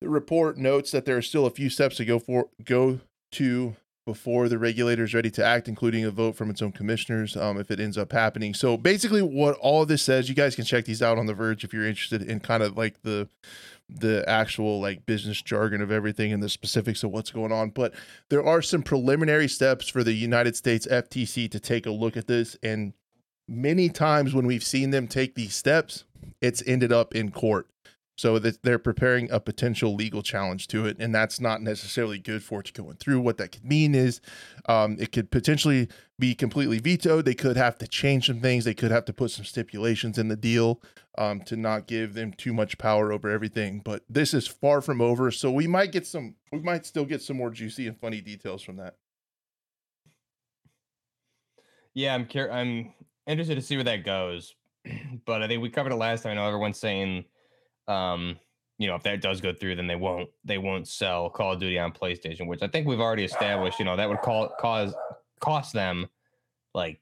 [SPEAKER 1] the report notes that there are still a few steps to go for go to before the regulator is ready to act, including a vote from its own commissioners um, if it ends up happening. So basically, what all this says, you guys can check these out on the Verge if you're interested in kind of like the the actual like business jargon of everything and the specifics of what's going on. But there are some preliminary steps for the United States FTC to take a look at this. And many times when we've seen them take these steps, it's ended up in court. So that they're preparing a potential legal challenge to it, and that's not necessarily good for it going through. What that could mean is, um, it could potentially be completely vetoed. They could have to change some things. They could have to put some stipulations in the deal um, to not give them too much power over everything. But this is far from over, so we might get some. We might still get some more juicy and funny details from that.
[SPEAKER 2] Yeah, I'm cur- I'm interested to see where that goes. but I think we covered it last time. I know everyone's saying um, you know, if that does go through, then they won't they won't sell Call of Duty on PlayStation, which I think we've already established. You know, that would call cause cost them like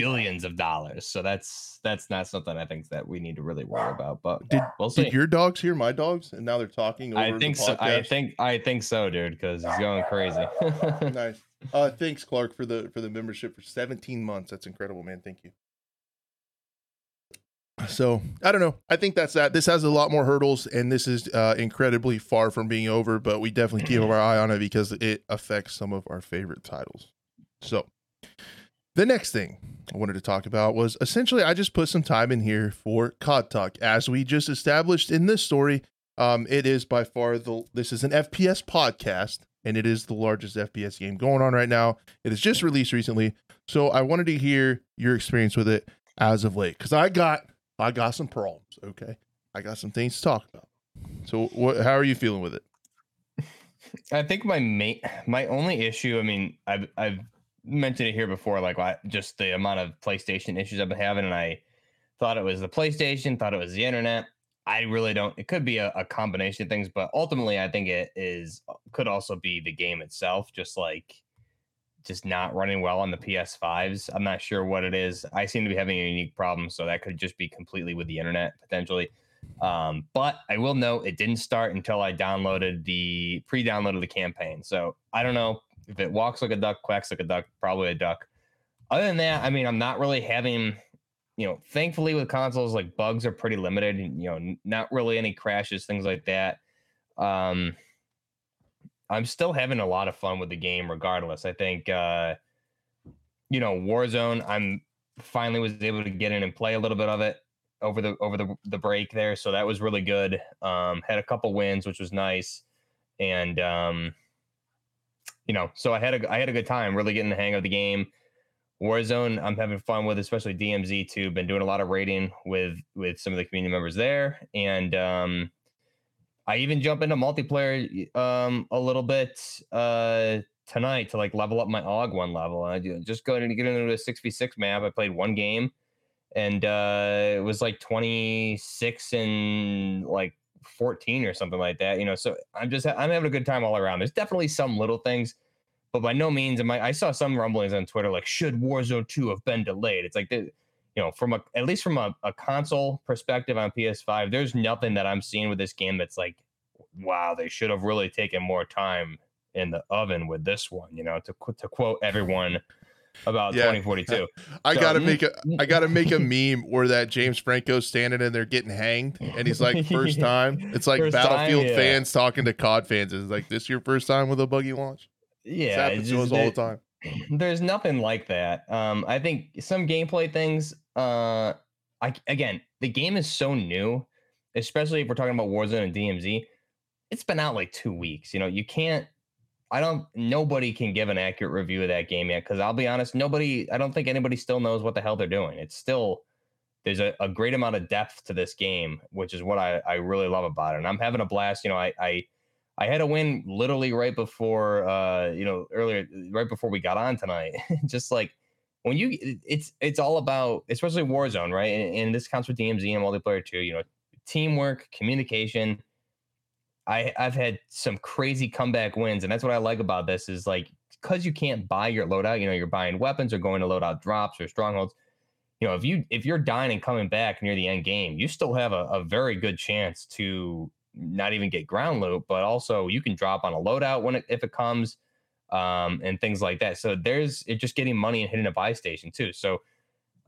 [SPEAKER 2] billions of dollars. So that's that's not something I think that we need to really worry about. But
[SPEAKER 1] did,
[SPEAKER 2] we'll see.
[SPEAKER 1] Did your dogs hear my dogs, and now they're talking?
[SPEAKER 2] I think so. I think I think so, dude, because he's going crazy.
[SPEAKER 1] nice. Uh, thanks, Clark, for the for the membership for 17 months. That's incredible, man. Thank you. So I don't know. I think that's that. This has a lot more hurdles, and this is uh, incredibly far from being over. But we definitely keep our eye on it because it affects some of our favorite titles. So the next thing I wanted to talk about was essentially I just put some time in here for COD Talk, as we just established in this story. Um, it is by far the this is an FPS podcast, and it is the largest FPS game going on right now. It is just released recently, so I wanted to hear your experience with it as of late because I got I got some problems. Okay, I got some things to talk about. So, what? How are you feeling with it?
[SPEAKER 2] I think my main, my only issue. I mean, I've I've mentioned it here before, like just the amount of PlayStation issues I've been having, and I thought it was the PlayStation, thought it was the internet. I really don't. It could be a, a combination of things, but ultimately, I think it is could also be the game itself. Just like just not running well on the PS5s. I'm not sure what it is. I seem to be having a unique problem, so that could just be completely with the internet potentially. Um, but I will note it didn't start until I downloaded the pre-downloaded the campaign. So I don't know if it walks like a duck, quacks like a duck, probably a duck. Other than that, I mean, I'm not really having, you know, thankfully with consoles like bugs are pretty limited. And, you know, not really any crashes, things like that. Um, I'm still having a lot of fun with the game regardless. I think uh you know, Warzone, I'm finally was able to get in and play a little bit of it over the over the the break there, so that was really good. Um had a couple wins, which was nice. And um you know, so I had a I had a good time really getting the hang of the game. Warzone, I'm having fun with, especially DMZ too. Been doing a lot of raiding with with some of the community members there, and um, I even jump into multiplayer um a little bit uh tonight to like level up my AUG one level. And I do just go and get into a 6v6 map. I played one game and uh it was like 26 and like 14 or something like that, you know. So I'm just I'm having a good time all around. There's definitely some little things, but by no means am I I saw some rumblings on Twitter like should Warzone 2 have been delayed? It's like the you know, from a at least from a, a console perspective on PS5, there's nothing that I'm seeing with this game that's like, wow, they should have really taken more time in the oven with this one. You know, to to quote everyone about
[SPEAKER 1] Yeah.
[SPEAKER 2] 2042.
[SPEAKER 1] I
[SPEAKER 2] So-
[SPEAKER 1] gotta make a I gotta make a meme where that James Franco's standing in there getting hanged, and he's like, first time. It's like
[SPEAKER 2] First time,
[SPEAKER 1] Battlefield
[SPEAKER 2] yeah.
[SPEAKER 1] fans talking to COD fans. It's like, this your first time with a buggy launch? This
[SPEAKER 2] Yeah,
[SPEAKER 1] happens
[SPEAKER 2] it's
[SPEAKER 1] to us all the time.
[SPEAKER 2] there's nothing like that. Um, I think some gameplay things. Uh, I again, the game is so new, especially if we're talking about Warzone and DMZ. It's been out like two weeks. You know, you can't. I don't. Nobody can give an accurate review of that game yet because I'll be honest. Nobody. I don't think anybody still knows what the hell they're doing. It's still there's a, a great amount of depth to this game, which is what I, I really love about it. And I'm having a blast. You know, I, I I had a win literally right before uh, you know, earlier right before we got on tonight. Just like when you it's it's all about especially Warzone, right? And, and this counts for DMZ and multiplayer too, you know, teamwork, communication. I I've had some crazy comeback wins, and that's what I like about this is like because you can't buy your loadout, you know, you're buying weapons or going to loadout drops or strongholds you know, if you if you're dying and coming back near the end game, you still have a, a very good chance to not even get ground loot, but also you can drop on a loadout when it if it comes, um, and things like that. So there's it just getting money and hitting a buy station too. So,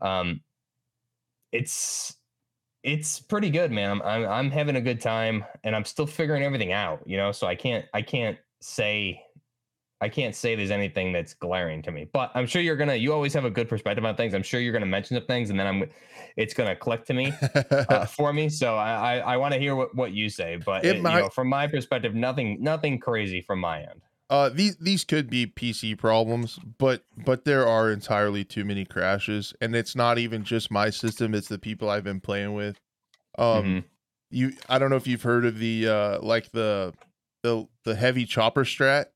[SPEAKER 2] um, it's it's pretty good, man. I'm, I'm I'm having a good time, and I'm still figuring everything out. You know, so I can't I can't say I can't say there's anything that's glaring to me, but I'm sure you're gonna. You always have a good perspective on things. I'm sure you're gonna mention some things, and then I'm, it's gonna click to me uh, for me. So I I, I want to hear what, what you say, but
[SPEAKER 1] It
[SPEAKER 2] it- you know, from my perspective, nothing nothing crazy from my end.
[SPEAKER 1] Uh, these these could be PC problems, but but there are entirely too many crashes, and it's not even just my system; it's the people I've been playing with. Um,
[SPEAKER 2] Mhm.
[SPEAKER 1] you, I don't know if you've heard of the uh, like the the the heavy chopper strat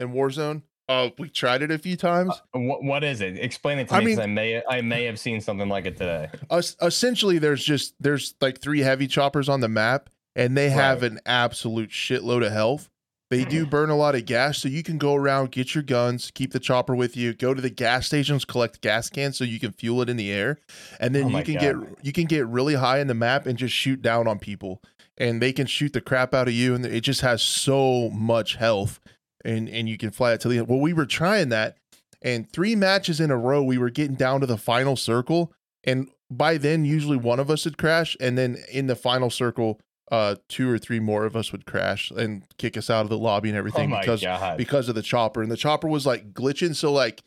[SPEAKER 1] in Warzone. Uh, we tried it a few times.
[SPEAKER 2] What what is it? Explain it to
[SPEAKER 1] I
[SPEAKER 2] me.
[SPEAKER 1] mean-
[SPEAKER 2] I may I may have seen something like it today.
[SPEAKER 1] Es- essentially, there's just there's like three heavy choppers on the map, and they have
[SPEAKER 2] Right.
[SPEAKER 1] an absolute shitload of health. They do mm-hmm. burn a lot of gas, so you can go around, get your guns, keep the chopper with you, go to the gas stations, collect gas cans so you can fuel it in the air, and then
[SPEAKER 2] Oh
[SPEAKER 1] you can
[SPEAKER 2] God.
[SPEAKER 1] get you can get really high in the map and just shoot down on people, and they can shoot the crap out of you, and it just has so much health, and and you can fly it to the end. Well, we were trying that, and three matches in a row, we were getting down to the final circle, and by then usually one of us would crash, and then in the final circle uh two or three more of us would crash and kick us out of the lobby and
[SPEAKER 2] Oh
[SPEAKER 1] everything
[SPEAKER 2] my
[SPEAKER 1] because
[SPEAKER 2] god!
[SPEAKER 1] because of the chopper. And the chopper was like glitching. So like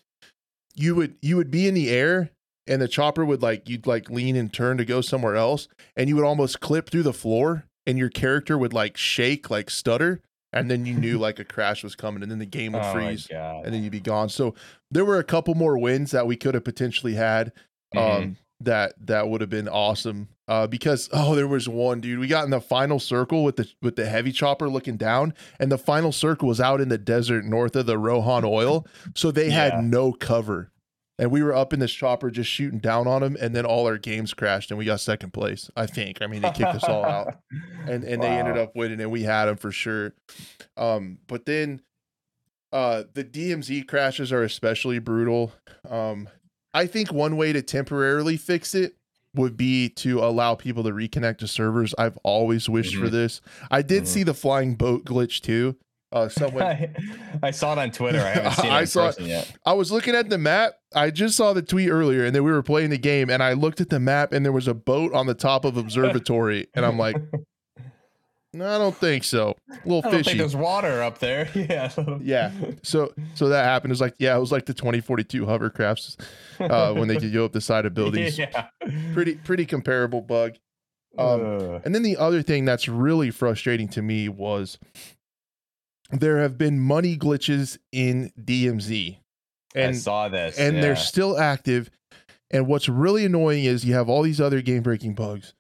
[SPEAKER 1] you would you would be in the air and the chopper would like you'd like lean and turn to go somewhere else and you would almost clip through the floor and your character would like shake like stutter. And then you knew like a crash was coming and then the game would
[SPEAKER 2] oh
[SPEAKER 1] freeze and then you'd be gone. So there were a couple more wins that we could have potentially had. Um
[SPEAKER 2] Mhm.
[SPEAKER 1] That that would have been awesome uh because oh there was one dude. We got in the final circle with the with the heavy chopper looking down and the final circle was out in the desert north of the rohan oil. So they
[SPEAKER 2] Yeah.
[SPEAKER 1] had no cover. And we were up in this chopper just shooting down on them and then all our games crashed and we got second place i think. I mean they kicked us all out. And and they ended
[SPEAKER 2] Wow.
[SPEAKER 1] up winning and we had them for sure. Um but then uh the dmz crashes are especially brutal. Um i think one way to temporarily fix it would be to allow people to reconnect to servers i've always wished for
[SPEAKER 2] Mhm.
[SPEAKER 1] this i did
[SPEAKER 2] Mhm.
[SPEAKER 1] see the flying boat glitch too uh someone
[SPEAKER 2] I, I saw it on Twitter. I haven't seen it
[SPEAKER 1] I saw it.
[SPEAKER 2] yet.
[SPEAKER 1] I was looking at the map. I just saw the tweet earlier, and then we were playing the game, and I looked at the map, and there was a boat on the top of observatory, and I'm like, no, I don't think so. A little
[SPEAKER 2] I don't think
[SPEAKER 1] fishy.
[SPEAKER 2] there's water up there. yeah.
[SPEAKER 1] Yeah. So, so that happened. It was like, yeah, it was like the 2042 hovercrafts uh, when they could go up the side of buildings.
[SPEAKER 2] Yeah.
[SPEAKER 1] Pretty, pretty comparable bug. Um, And then the other thing that's really frustrating to me was there have been money glitches in DMZ.
[SPEAKER 2] I
[SPEAKER 1] And
[SPEAKER 2] saw this.
[SPEAKER 1] and
[SPEAKER 2] yeah.
[SPEAKER 1] they're still active. And what's really annoying is you have all these other game breaking bugs.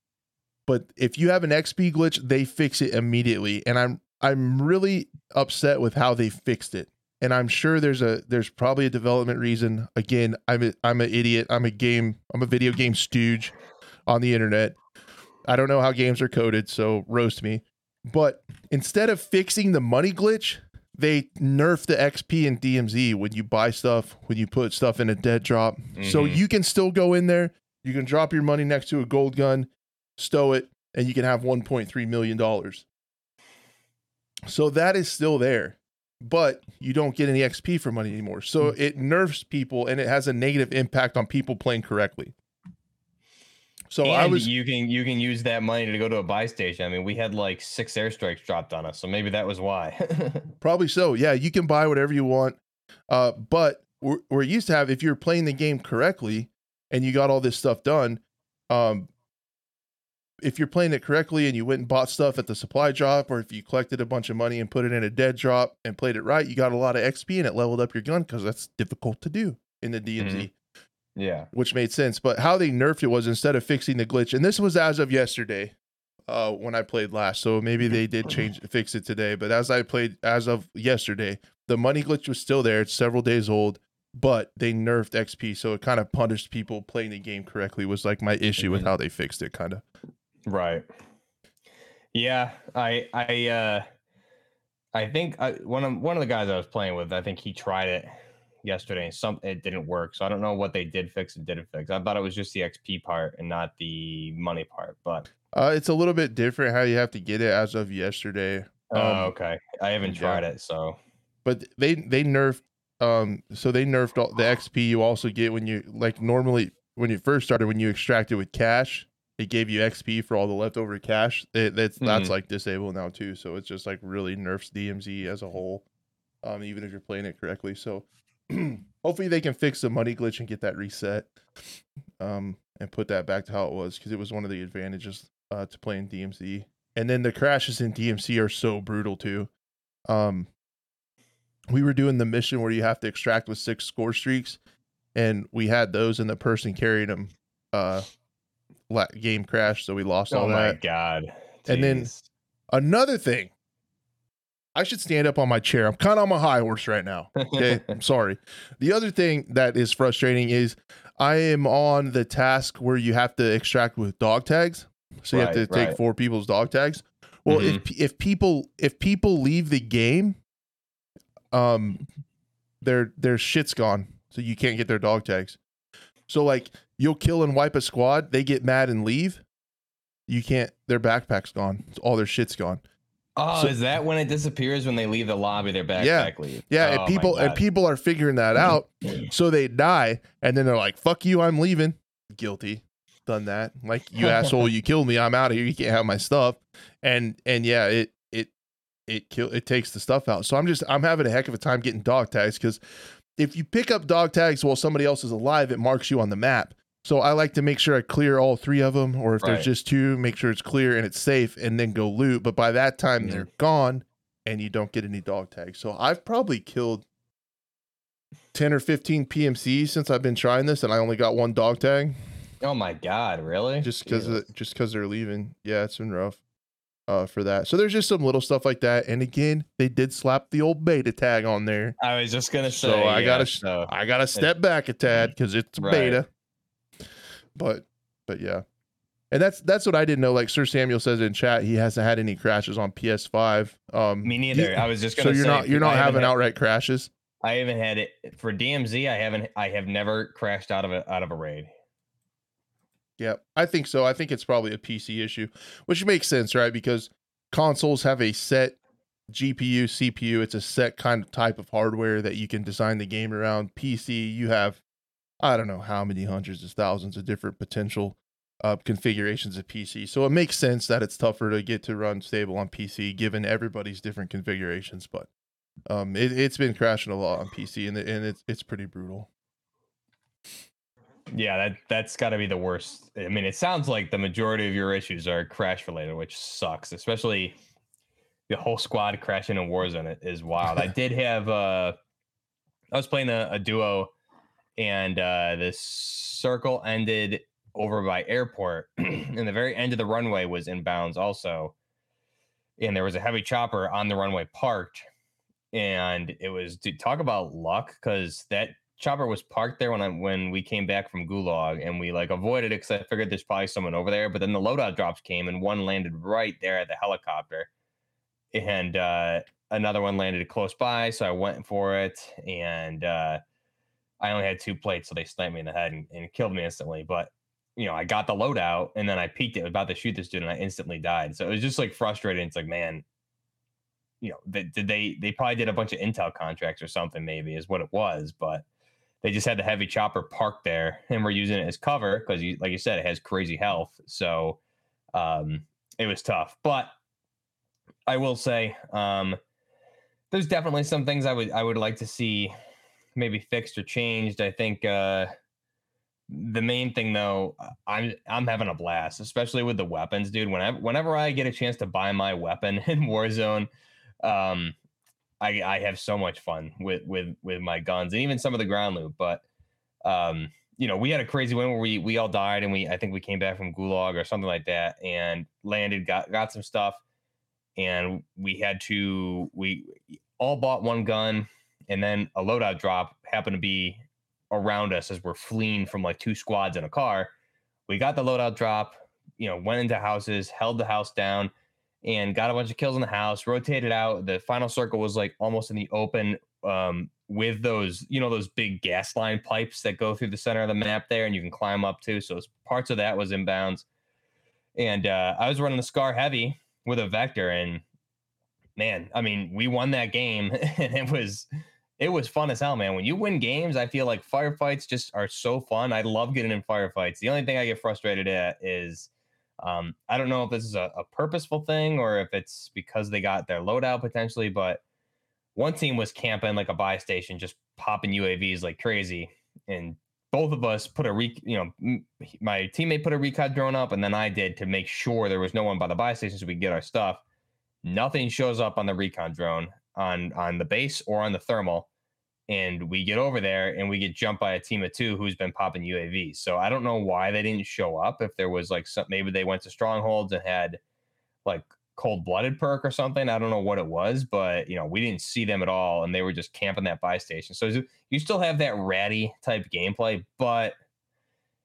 [SPEAKER 1] But if you have an XP glitch, they fix it immediately. And I'm I'm really upset with how they fixed it. And I'm sure there's a there's probably a development reason. Again, I'm a, I'm an idiot. I'm a game I'm a video game stooge on the internet. I don't know how games are coded, so roast me. But instead of fixing the money glitch, they nerf the XP and DMZ when you buy stuff, when you put stuff in a dead drop. So
[SPEAKER 2] Mhm.
[SPEAKER 1] you can still go in there, you can drop your money next to a gold gun, stow it, and you can have $1.3 million. So that is still there. but you don't get any XP for money anymore. So
[SPEAKER 2] Hmm.
[SPEAKER 1] it nerfs people and it has a negative impact on people playing correctly. So
[SPEAKER 2] and
[SPEAKER 1] I was
[SPEAKER 2] you can you can use that money to go to a buy station. I mean, we had like six airstrikes dropped on us, so maybe that was why.
[SPEAKER 1] Probably so. Yeah, you can buy whatever you want. Uh, but we're, we're used to have if you're playing the game correctly and you got all this stuff done, um, if you're playing it correctly and you went and bought stuff at the supply drop, or if you collected a bunch of money and put it in a dead drop and played it right, you got a lot of XP and it leveled up your gun because that's difficult to do in the DMZ,
[SPEAKER 2] yeah.
[SPEAKER 1] which made sense. But how they nerfed it was instead of fixing the glitch, and this was as of yesterday, uh, when I played last. So maybe they did change fix it today. But as I played as of yesterday, the money glitch was still there. It's several days old, but they nerfed XP, so it kind of punished people playing the game correctly. Was like my issue with
[SPEAKER 2] Mhm.
[SPEAKER 1] how they fixed it, kind of.
[SPEAKER 2] Right. Yeah, I I uh I think I, one of one of the guys I was playing with, I think he tried it yesterday and some it didn't work. So I don't know what they did fix and didn't fix. I thought it was just the XP part and not the money part. But
[SPEAKER 1] Uh, it's a little bit different how you have to get it as of yesterday.
[SPEAKER 2] oh,
[SPEAKER 1] Um,
[SPEAKER 2] okay. I haven't
[SPEAKER 1] yeah.
[SPEAKER 2] tried it, so
[SPEAKER 1] but they they nerfed um so they nerfed all the xp you also get when you like normally when you first started when you extracted with cash it gave you xp for all the leftover cash. It, that's that's
[SPEAKER 2] Mhm.
[SPEAKER 1] like disabled now too so it's just like really nerfs dmz as a whole um even if you're playing it correctly. So hopefully they can fix the money glitch and get that reset um and put that back to how it was because it was one of the advantages uh to playing dmz and then the crashes in dmz are so brutal too. Um we were doing the mission where you have to extract with six score streaks and we had those and the person carrying them uh game crashed so we lost
[SPEAKER 2] oh
[SPEAKER 1] all
[SPEAKER 2] my
[SPEAKER 1] that.
[SPEAKER 2] God.
[SPEAKER 1] And then- another thing i should stand up on my chair. I'm kind of on my high horse right now okay? I'm sorry. The other thing that is frustrating is i am on the task where you have to extract with dog tags. So you have to take
[SPEAKER 2] right.
[SPEAKER 1] four people's dog tags. Well if if people if people leave the game um their their shit's gone so you can't get their dog tags. So like you'll kill and wipe a squad they get mad and leave. You can't their backpack's gone. All their shit's gone.
[SPEAKER 2] Oh,
[SPEAKER 1] so-
[SPEAKER 2] is that when it disappears when they leave the lobby? Their backpack
[SPEAKER 1] Yeah.
[SPEAKER 2] leave.
[SPEAKER 1] yeah
[SPEAKER 2] Oh,
[SPEAKER 1] and people and people are figuring that out so they die and then they're like fuck you i'm leaving. Guilty. Done that. Like you asshole you killed me i'm out of here you can't have my stuff. And and yeah it it it kill it takes the stuff out. So i'm just i'm having a heck of a time getting dog tags because if you pick up dog tags while somebody else is alive it marks you on the map so i like to make sure i clear all three of them or if
[SPEAKER 2] Right.
[SPEAKER 1] there's just two make sure it's clear and it's safe and then go loot but by that time they're gone and you don't get any dog tags so i've probably killed 10 or 15 PMCs since I've been trying this and I only got one dog tag
[SPEAKER 2] Oh my god, really?
[SPEAKER 1] just because just because they're leaving. Yeah, it's been rough uh for that. So there's just some little stuff like that. And again, they did slap the old beta tag on there.
[SPEAKER 2] I was just gonna say.
[SPEAKER 1] So I
[SPEAKER 2] yeah,
[SPEAKER 1] gotta
[SPEAKER 2] so-
[SPEAKER 1] I gotta step back a tad because it's
[SPEAKER 2] Right.
[SPEAKER 1] beta. But but yeah. And that's that's what I didn't know. Like Sir Samuel says in chat, he hasn't had any crashes on PS5. Um
[SPEAKER 2] Me
[SPEAKER 1] you-
[SPEAKER 2] neither. I was just
[SPEAKER 1] so
[SPEAKER 2] gonna
[SPEAKER 1] you're
[SPEAKER 2] say.
[SPEAKER 1] not you're not having
[SPEAKER 2] had-
[SPEAKER 1] outright crashes.
[SPEAKER 2] I haven't had it for DMZ. I haven't. I have never crashed out of a out of a raid.
[SPEAKER 1] Yeah, I think so. I think it's probably a PC issue, which makes sense, right? Because consoles have a set GPU, CPU. It's a set kind of type of hardware that you can design the game around. PC, you have, I don't know how many hundreds of thousands of different potential uh, configurations of PC. So it makes sense that it's tougher to get to run stable on PC given everybody's different configurations. But um, it, it's been crashing a lot on PC, and, it, and it's it's pretty brutal.
[SPEAKER 2] Yeah, that that's got to be the worst. I mean, it sounds like the majority of your issues are crash related, which sucks. Especially the whole squad crashing in Warzone is wild. I did have. uh I was playing a, a duo, and uh the circle ended over by airport, and the very end of the runway was inbounds also, and there was a heavy chopper on the runway parked, and it was to talk about luck because that chopper was parked there when I when we came back from Gulag and we like avoided it because I figured there's probably someone over there. But then the loadout drops came and one landed right there at the helicopter, and uh, another one landed close by. So I went for it, and uh, I only had two plates, so they sniped me in the head and, and killed me instantly. But you know, I got the loadout, and then I peeked it about to shoot this dude, and I instantly died. So it was just like frustrating. It's like, man, you know, they, did they they probably did a bunch of intel contracts or something maybe is what it was, but they just had the heavy chopper parked there and we're using it as cover because you like you said it has crazy health. So um it was tough. But I will say, um there's definitely some things I would I would like to see maybe fixed or changed. I think uh the main thing though, I'm I'm having a blast, especially with the weapons, dude. Whenever whenever I get a chance to buy my weapon in Warzone, um, I I have so much fun with with with my guns and even some of the ground loot. But um, you know, we had a crazy win where we we all died and we I think we came back from Gulag or something like that and landed, got got some stuff, and we had to we all bought one gun and then a loadout drop happened to be around us as we're fleeing from like two squads in a car. We got the loadout drop, you know, went into houses, held the house down, and got a bunch of kills in the house, rotated out. The final circle was like almost in the open um, with those, you know, those big gas line pipes that go through the center of the map there and you can climb up to. So parts of that was inbounds. And uh, I was running the Scar heavy with a Vector. And man, I mean, we won that game and it was it was fun as hell, man. When you win games, I feel like firefights just are so fun. I love getting in firefights. The only thing I get frustrated at is um, I don't know if this is a, a, purposeful thing or if it's because they got their loadout potentially, but one team was camping like a buy station, just popping UAVs like crazy. And both of us put a re, you know, my teammate put a recon drone up, and then I did to make sure there was no one by the buy station so we could get our stuff. Nothing shows up on the recon drone on on the base or on the thermal and we get over there and we get jumped by a team of two who's been popping UAVs. So I don't know why they didn't show up. If there was like some, maybe they went to strongholds and had like cold blooded perk or something. I don't know what it was, but you know we didn't see them at all, and they were just camping that buy station. So you still have that ratty type gameplay, but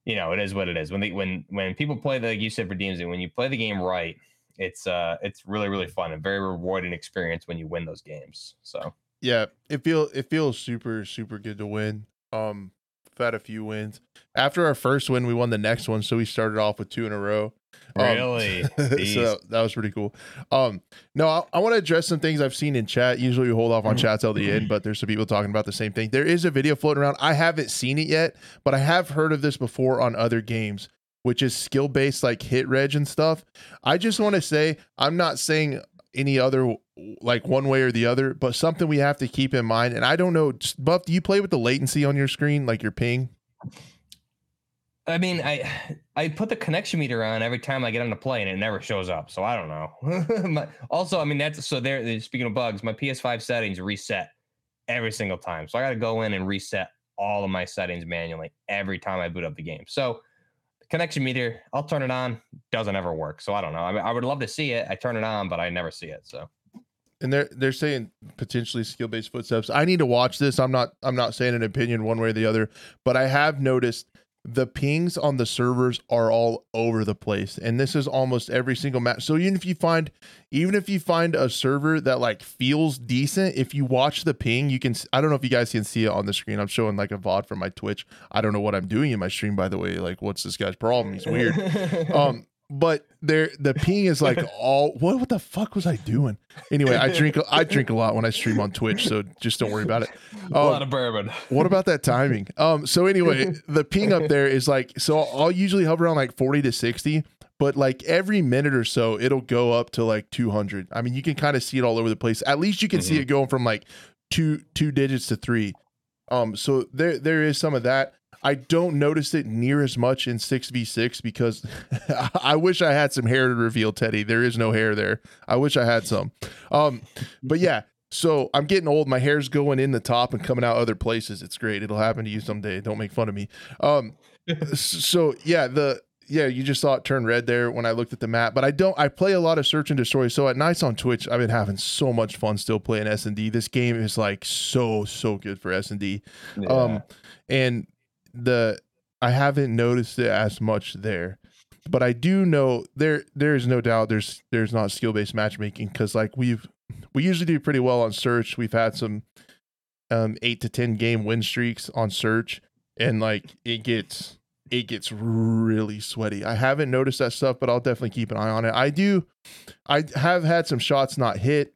[SPEAKER 2] you know it is what it is. When they when when people play the like you said for DMZ, when you play the game right, it's uh it's really really fun and very rewarding experience when you win those games. So
[SPEAKER 1] yeah, it feel it feels super super good to win. Um, we've had a few wins. After our first win, we won the next one, so we started off with two in a row.
[SPEAKER 2] Um, really?
[SPEAKER 1] so that was pretty cool. Um, no, I, I want to address some things I've seen in chat. Usually we hold off on chat till the end, but there's some people talking about the same thing. There is a video floating around. I haven't seen it yet, but I have heard of this before on other games which is skill based like hit reg and stuff. I just want to say I'm not saying any other like one way or the other, but something we have to keep in mind. And I don't know, Buff, do you play with the latency on your screen, like your ping?
[SPEAKER 2] I mean, I I put the connection meter on every time I get on the plane, and it never shows up. So I don't know. also, I mean that's so there. Speaking of bugs, my PS5 settings reset every single time, so I got to go in and reset all of my settings manually every time I boot up the game. So connection meter, I'll turn it on. Doesn't ever work. So I don't know. I mean, I would love to see it. I turn it on, but I never see it. So.
[SPEAKER 1] And they're they're saying potentially skill based footsteps. I need to watch this. I'm not I'm not saying an opinion one way or the other, but I have noticed the pings on the servers are all over the place and this is almost every single match so even if you find even if you find a server that like feels decent if you watch the ping you can i don't know if you guys can see it on the screen. I'm showing like a vod from my twitch. I don't know what i'm doing in my stream by the way. Like what's this guy's problem? He's weird. Um but there the ping is like all what what the fuck was I doing? Anyway, I drink I drink a lot when I stream on Twitch, so just don't worry about it.
[SPEAKER 2] Um, a lot of bourbon.
[SPEAKER 1] what about that timing? Um so anyway, the ping up there is like so I'll usually hover around like 40 to 60, but like every minute or so it'll go up to like 200. I mean, you can kind of see it all over the place. At least you can mm-hmm. see it going from like two two digits to 3. Um so there there is some of that. I don't notice it near as much in 6v6 because I wish I had some hair to reveal Teddy. There is no hair there. I wish I had some. Um, but yeah, so I'm getting old. My hair's going in the top and coming out other places. It's great. It'll happen to you someday. Don't make fun of me. Um, so yeah, the yeah, you just saw it turn red there when I looked at the map. But I don't. I play a lot of search and destroy. So at nights on Twitch, I've been having so much fun still playing S and D. This game is like so so good for S and D. Yeah. Um, and the I haven't noticed it as much there. But I do know there there is no doubt there's there's not skill based matchmaking because like we've we usually do pretty well on search. We've had some um eight to ten game win streaks on search and like it gets it gets really sweaty. I haven't noticed that stuff, but I'll definitely keep an eye on it. I do I have had some shots not hit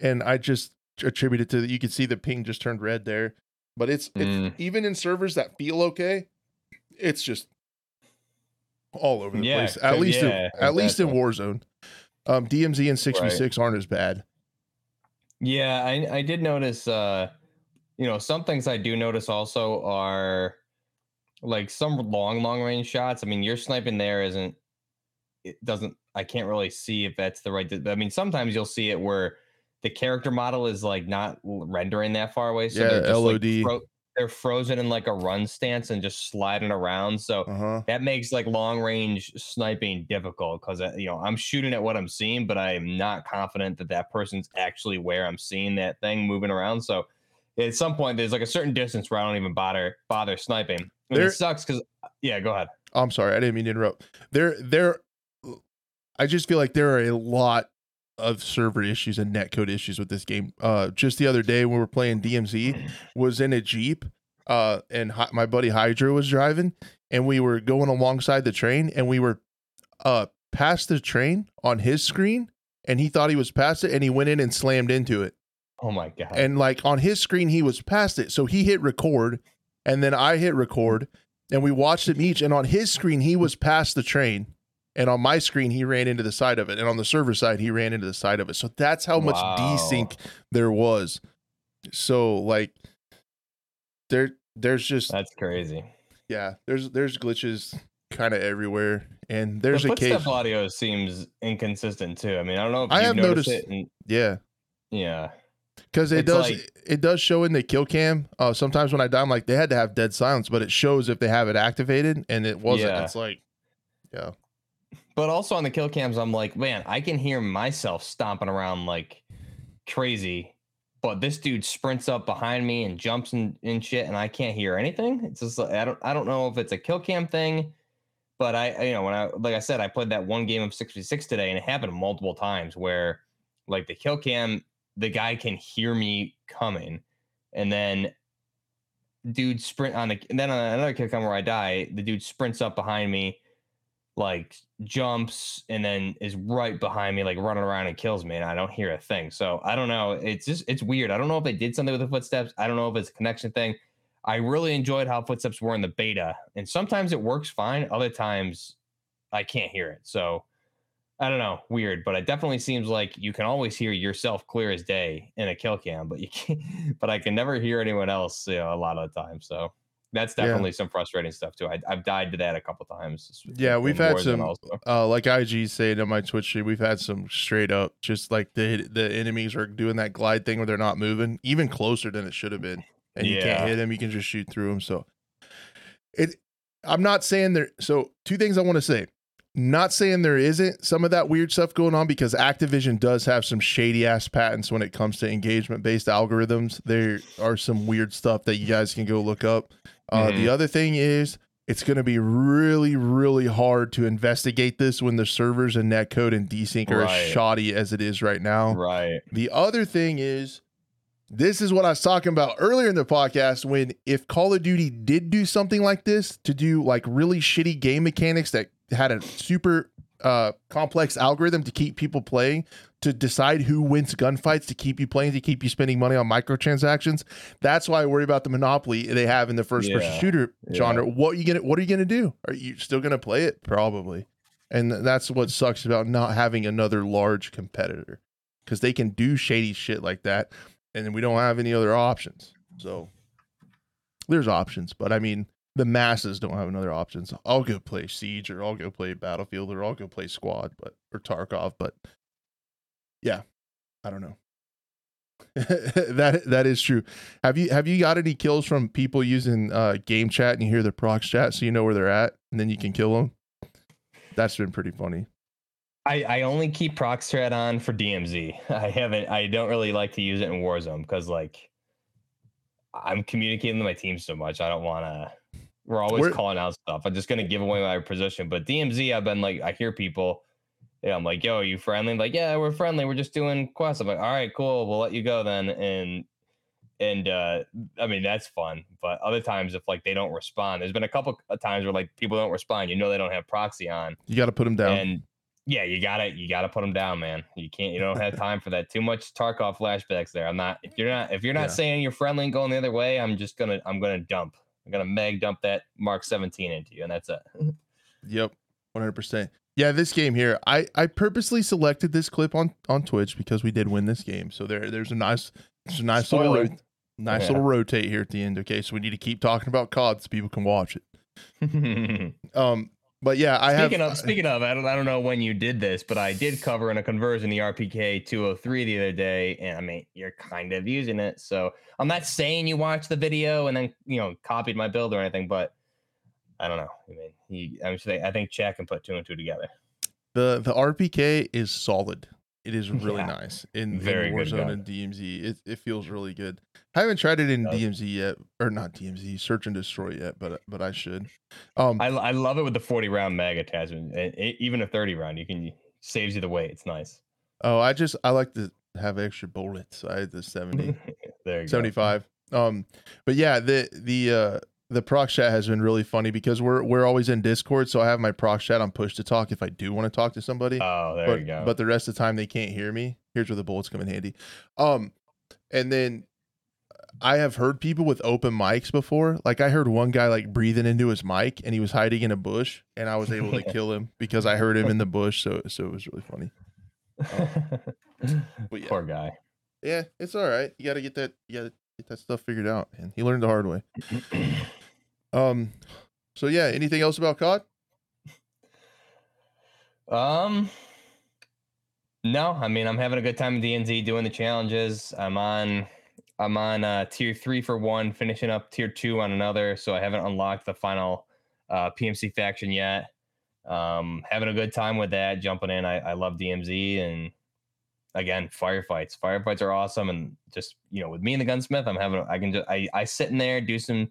[SPEAKER 1] and I just attribute it to you can see the ping just turned red there. But it's, it's
[SPEAKER 2] Mm.
[SPEAKER 1] even in servers that feel okay, it's just all over the
[SPEAKER 2] Yeah,
[SPEAKER 1] place. At least
[SPEAKER 2] yeah,
[SPEAKER 1] in, at least in. Warzone. Um DMZ and 6v6 aren't as bad.
[SPEAKER 2] Yeah, I I did notice uh you know, some things I do notice also are like some long long range shots. I mean, your sniping there isn't it doesn't I can't really see if that's the right I mean, sometimes you'll see it where the character model is like not rendering that far away so
[SPEAKER 1] Yeah,
[SPEAKER 2] they're just like
[SPEAKER 1] LOD.
[SPEAKER 2] fro- they're frozen in like a run stance and just sliding around. So
[SPEAKER 1] Uh-huh.
[SPEAKER 2] that makes like long range sniping difficult because you know I'm shooting at what I'm seeing, but I am not confident that that person's actually where I'm seeing that thing moving around. So at some point, there's like a certain distance where I don't even bother bother sniping.
[SPEAKER 1] There-
[SPEAKER 2] it sucks because yeah, go ahead.
[SPEAKER 1] I'm sorry, I didn't mean to interrupt. There there I just feel like there are a lot of server issues and netcode issues with this game. Uh just the other day when we were playing DMZ was in a Jeep uh and Hy- my buddy Hydra was driving and we were going alongside the train and we were uh past the train on his screen and he thought he was past it and he went in and slammed into it.
[SPEAKER 2] Oh my god.
[SPEAKER 1] And like on his screen he was past it. So he hit record and then I hit record and we watched them each and on his screen he was past the train and on my screen he ran into the side of it and on the server side he ran into the side of it. So that's how much
[SPEAKER 2] Wow.
[SPEAKER 1] desync there was. So like there there's just
[SPEAKER 2] That's crazy.
[SPEAKER 1] yeah, there's there's glitches kind of everywhere and there's
[SPEAKER 2] the
[SPEAKER 1] a case
[SPEAKER 2] audio seems inconsistent too. I mean, I don't know if
[SPEAKER 1] I have
[SPEAKER 2] noticed,
[SPEAKER 1] noticed-
[SPEAKER 2] it. And,
[SPEAKER 1] yeah
[SPEAKER 2] yeah.
[SPEAKER 1] because it
[SPEAKER 2] It's
[SPEAKER 1] does
[SPEAKER 2] like-
[SPEAKER 1] it does show in the kill cam uh sometimes when i die i'm like they had to have dead silence but it shows if they have it activated and it wasn't
[SPEAKER 2] Yeah.
[SPEAKER 1] it's like yeah
[SPEAKER 2] But also on the kill cams, I'm like, man, I can hear myself stomping around like crazy. But this dude sprints up behind me and jumps and, shit, and I can't hear anything. It's just I don't I don't know if it's a kill cam thing, but I I- you know when I like I said I played that one game of 66 today, and it happened multiple times where like the kill cam, the guy can hear me coming, and then dude sprint on the and then on another kill cam where I die, the dude sprints up behind me like jumps and then is right behind me, like running around and kills me, and I don't hear a thing. So I don't know. It's just it's weird. I don't know if they did something with the footsteps. I don't know if it's a connection thing. I really enjoyed how footsteps were in the beta, and sometimes it works fine. Other times, I can't hear it. So I don't know, weird. But it definitely seems like you can always hear yourself clear as day in a kill cam, but you can't. But I can never hear anyone else, you know, a lot of the time. So. That's
[SPEAKER 1] Yeah.
[SPEAKER 2] definitely some frustrating stuff too. I, I've died to that a couple times.
[SPEAKER 1] Yeah, we've had
[SPEAKER 2] Warzone
[SPEAKER 1] some- uh like ig saying on my twitch stream we've had some straight up just like the the enemies are doing that glide thing where they're not moving even closer than it should have been and you can't hit them you can just shoot through them so it i'm not saying there so two things i want to say not saying there isn't some of that weird stuff going on because Activision does have some shady ass patents when it comes to engagement based algorithms. There are some weird stuff that you guys can go look up. Uh,
[SPEAKER 2] Mhm.
[SPEAKER 1] The other thing is, it's going to be really, really hard to investigate this when the servers and netcode and desync are
[SPEAKER 2] Right.
[SPEAKER 1] as shoddy as it is right now.
[SPEAKER 2] Right.
[SPEAKER 1] The other thing is, this is what I was talking about earlier in the podcast when if Call of Duty did do something like this to do like really shitty game mechanics that had a super uh complex algorithm to keep people playing to decide who wins gunfights to keep you playing to keep you spending money on microtransactions. That's why I worry about the monopoly they have in the first person
[SPEAKER 2] Yeah.
[SPEAKER 1] shooter
[SPEAKER 2] Yeah.
[SPEAKER 1] genre. What are you gonna what are you gonna do? Are you still gonna play it? Probably. And that's what sucks about not having another large competitor because they can do shady shit like that and we don't have any other options. So there's options but i mean the masses don't have another options i'll go play siege or i'll go play battlefield or i'll go play squad but or tarkov but yeah i don't know that that is true have you have you got any kills from people using uh game chat and you hear the prox chat so you know where they're at and then you can kill them that's been pretty funny
[SPEAKER 2] I, I only keep prox chat on for DMZ. I haven't. I don't really like to use it in Warzone because like I'm communicating with my team so much. I don't want to. We're always
[SPEAKER 1] Where-
[SPEAKER 2] calling out stuff. I'm just gonna give away my position. But DMZ, I've been like, I hear people. Yeah, I'm like, yo, are you friendly? Like, yeah, we're friendly. We're just doing quests. I'm like, all right, cool. We'll let you go then. And and uh I mean that's fun. But other times, if like they don't respond, there's been a couple of times where like people don't respond. You know, they don't have proxy on.
[SPEAKER 1] you got to put them down
[SPEAKER 2] And Yeah, you got to You got to put them down, man. You can't. You don't have time for that. Too much Tarkov flashbacks there. I'm not. If you're not. If you're not
[SPEAKER 1] Yeah.
[SPEAKER 2] saying you're friendly and going the other way, I'm just gonna. I'm gonna dump. I'm gonna meg dump that Mark 17 into you, and that's it.
[SPEAKER 1] Yep, one hundred percent. Yeah, this game here, I I purposely selected this clip on on Twitch because we did win this game. So there there's a nice there's a nice little
[SPEAKER 2] Spoiler.
[SPEAKER 1] ro- nice
[SPEAKER 2] Yeah.
[SPEAKER 1] little rotate here at the end. Okay, so we need to keep talking about COD so people can watch it. Um, but yeah, I have
[SPEAKER 2] speaking of speaking of, I don't I don't know when you did this, but I did cover in a conversion the RPK 203 the other day, and I mean you're kind of using it. So I'm not saying you watched the video and then you know copied my build or anything, but I don't know. I mean, he, I'm saying I think Chad can put two and two together.
[SPEAKER 1] the the RPK is solid. It is really
[SPEAKER 2] Yeah.
[SPEAKER 1] nice in,
[SPEAKER 2] Very
[SPEAKER 1] in Warzone and DMZ. It it feels really good. I haven't tried it in. DMZ yet, or not DMZ, Search and Destroy yet, but but I should. Um,
[SPEAKER 2] I, I love it with the 40 round mag attachment, and even a 30 round. You can saves you the weight. It's nice.
[SPEAKER 1] oh, I just I like to have extra bullets. I had the seventy.
[SPEAKER 2] there you go.
[SPEAKER 1] 75 um but yeah the the uh the proc chat has been really funny because we're we're always in discord so i have my proc chat on push to talk if i do want to talk to somebody.
[SPEAKER 2] Oh, there
[SPEAKER 1] but
[SPEAKER 2] you go.
[SPEAKER 1] but the rest of the time they can't hear me. Here's where the bullets come in handy. Um and then i have heard people with open mics before. Like i heard one guy like breathing into his mic and he was hiding in a bush and i was able to kill him because i heard him in the bush so so it was really funny. But yeah.
[SPEAKER 2] Poor guy.
[SPEAKER 1] yeah it's all right. You gotta get that you gotta get that stuff figured out and he learned the hard way Um. So yeah, anything else about COD?
[SPEAKER 2] Um, no, I mean I'm having a good time in DMZ doing the challenges. I'm on, I'm on uh, tier three for one, finishing up tier two on another. So I haven't unlocked the final uh, PMC faction yet. Um, having a good time with that, jumping in. I, I love DMZ and again firefights. Firefights are awesome, and just you know with me and the gunsmith, I'm having I can just I I sit in there do some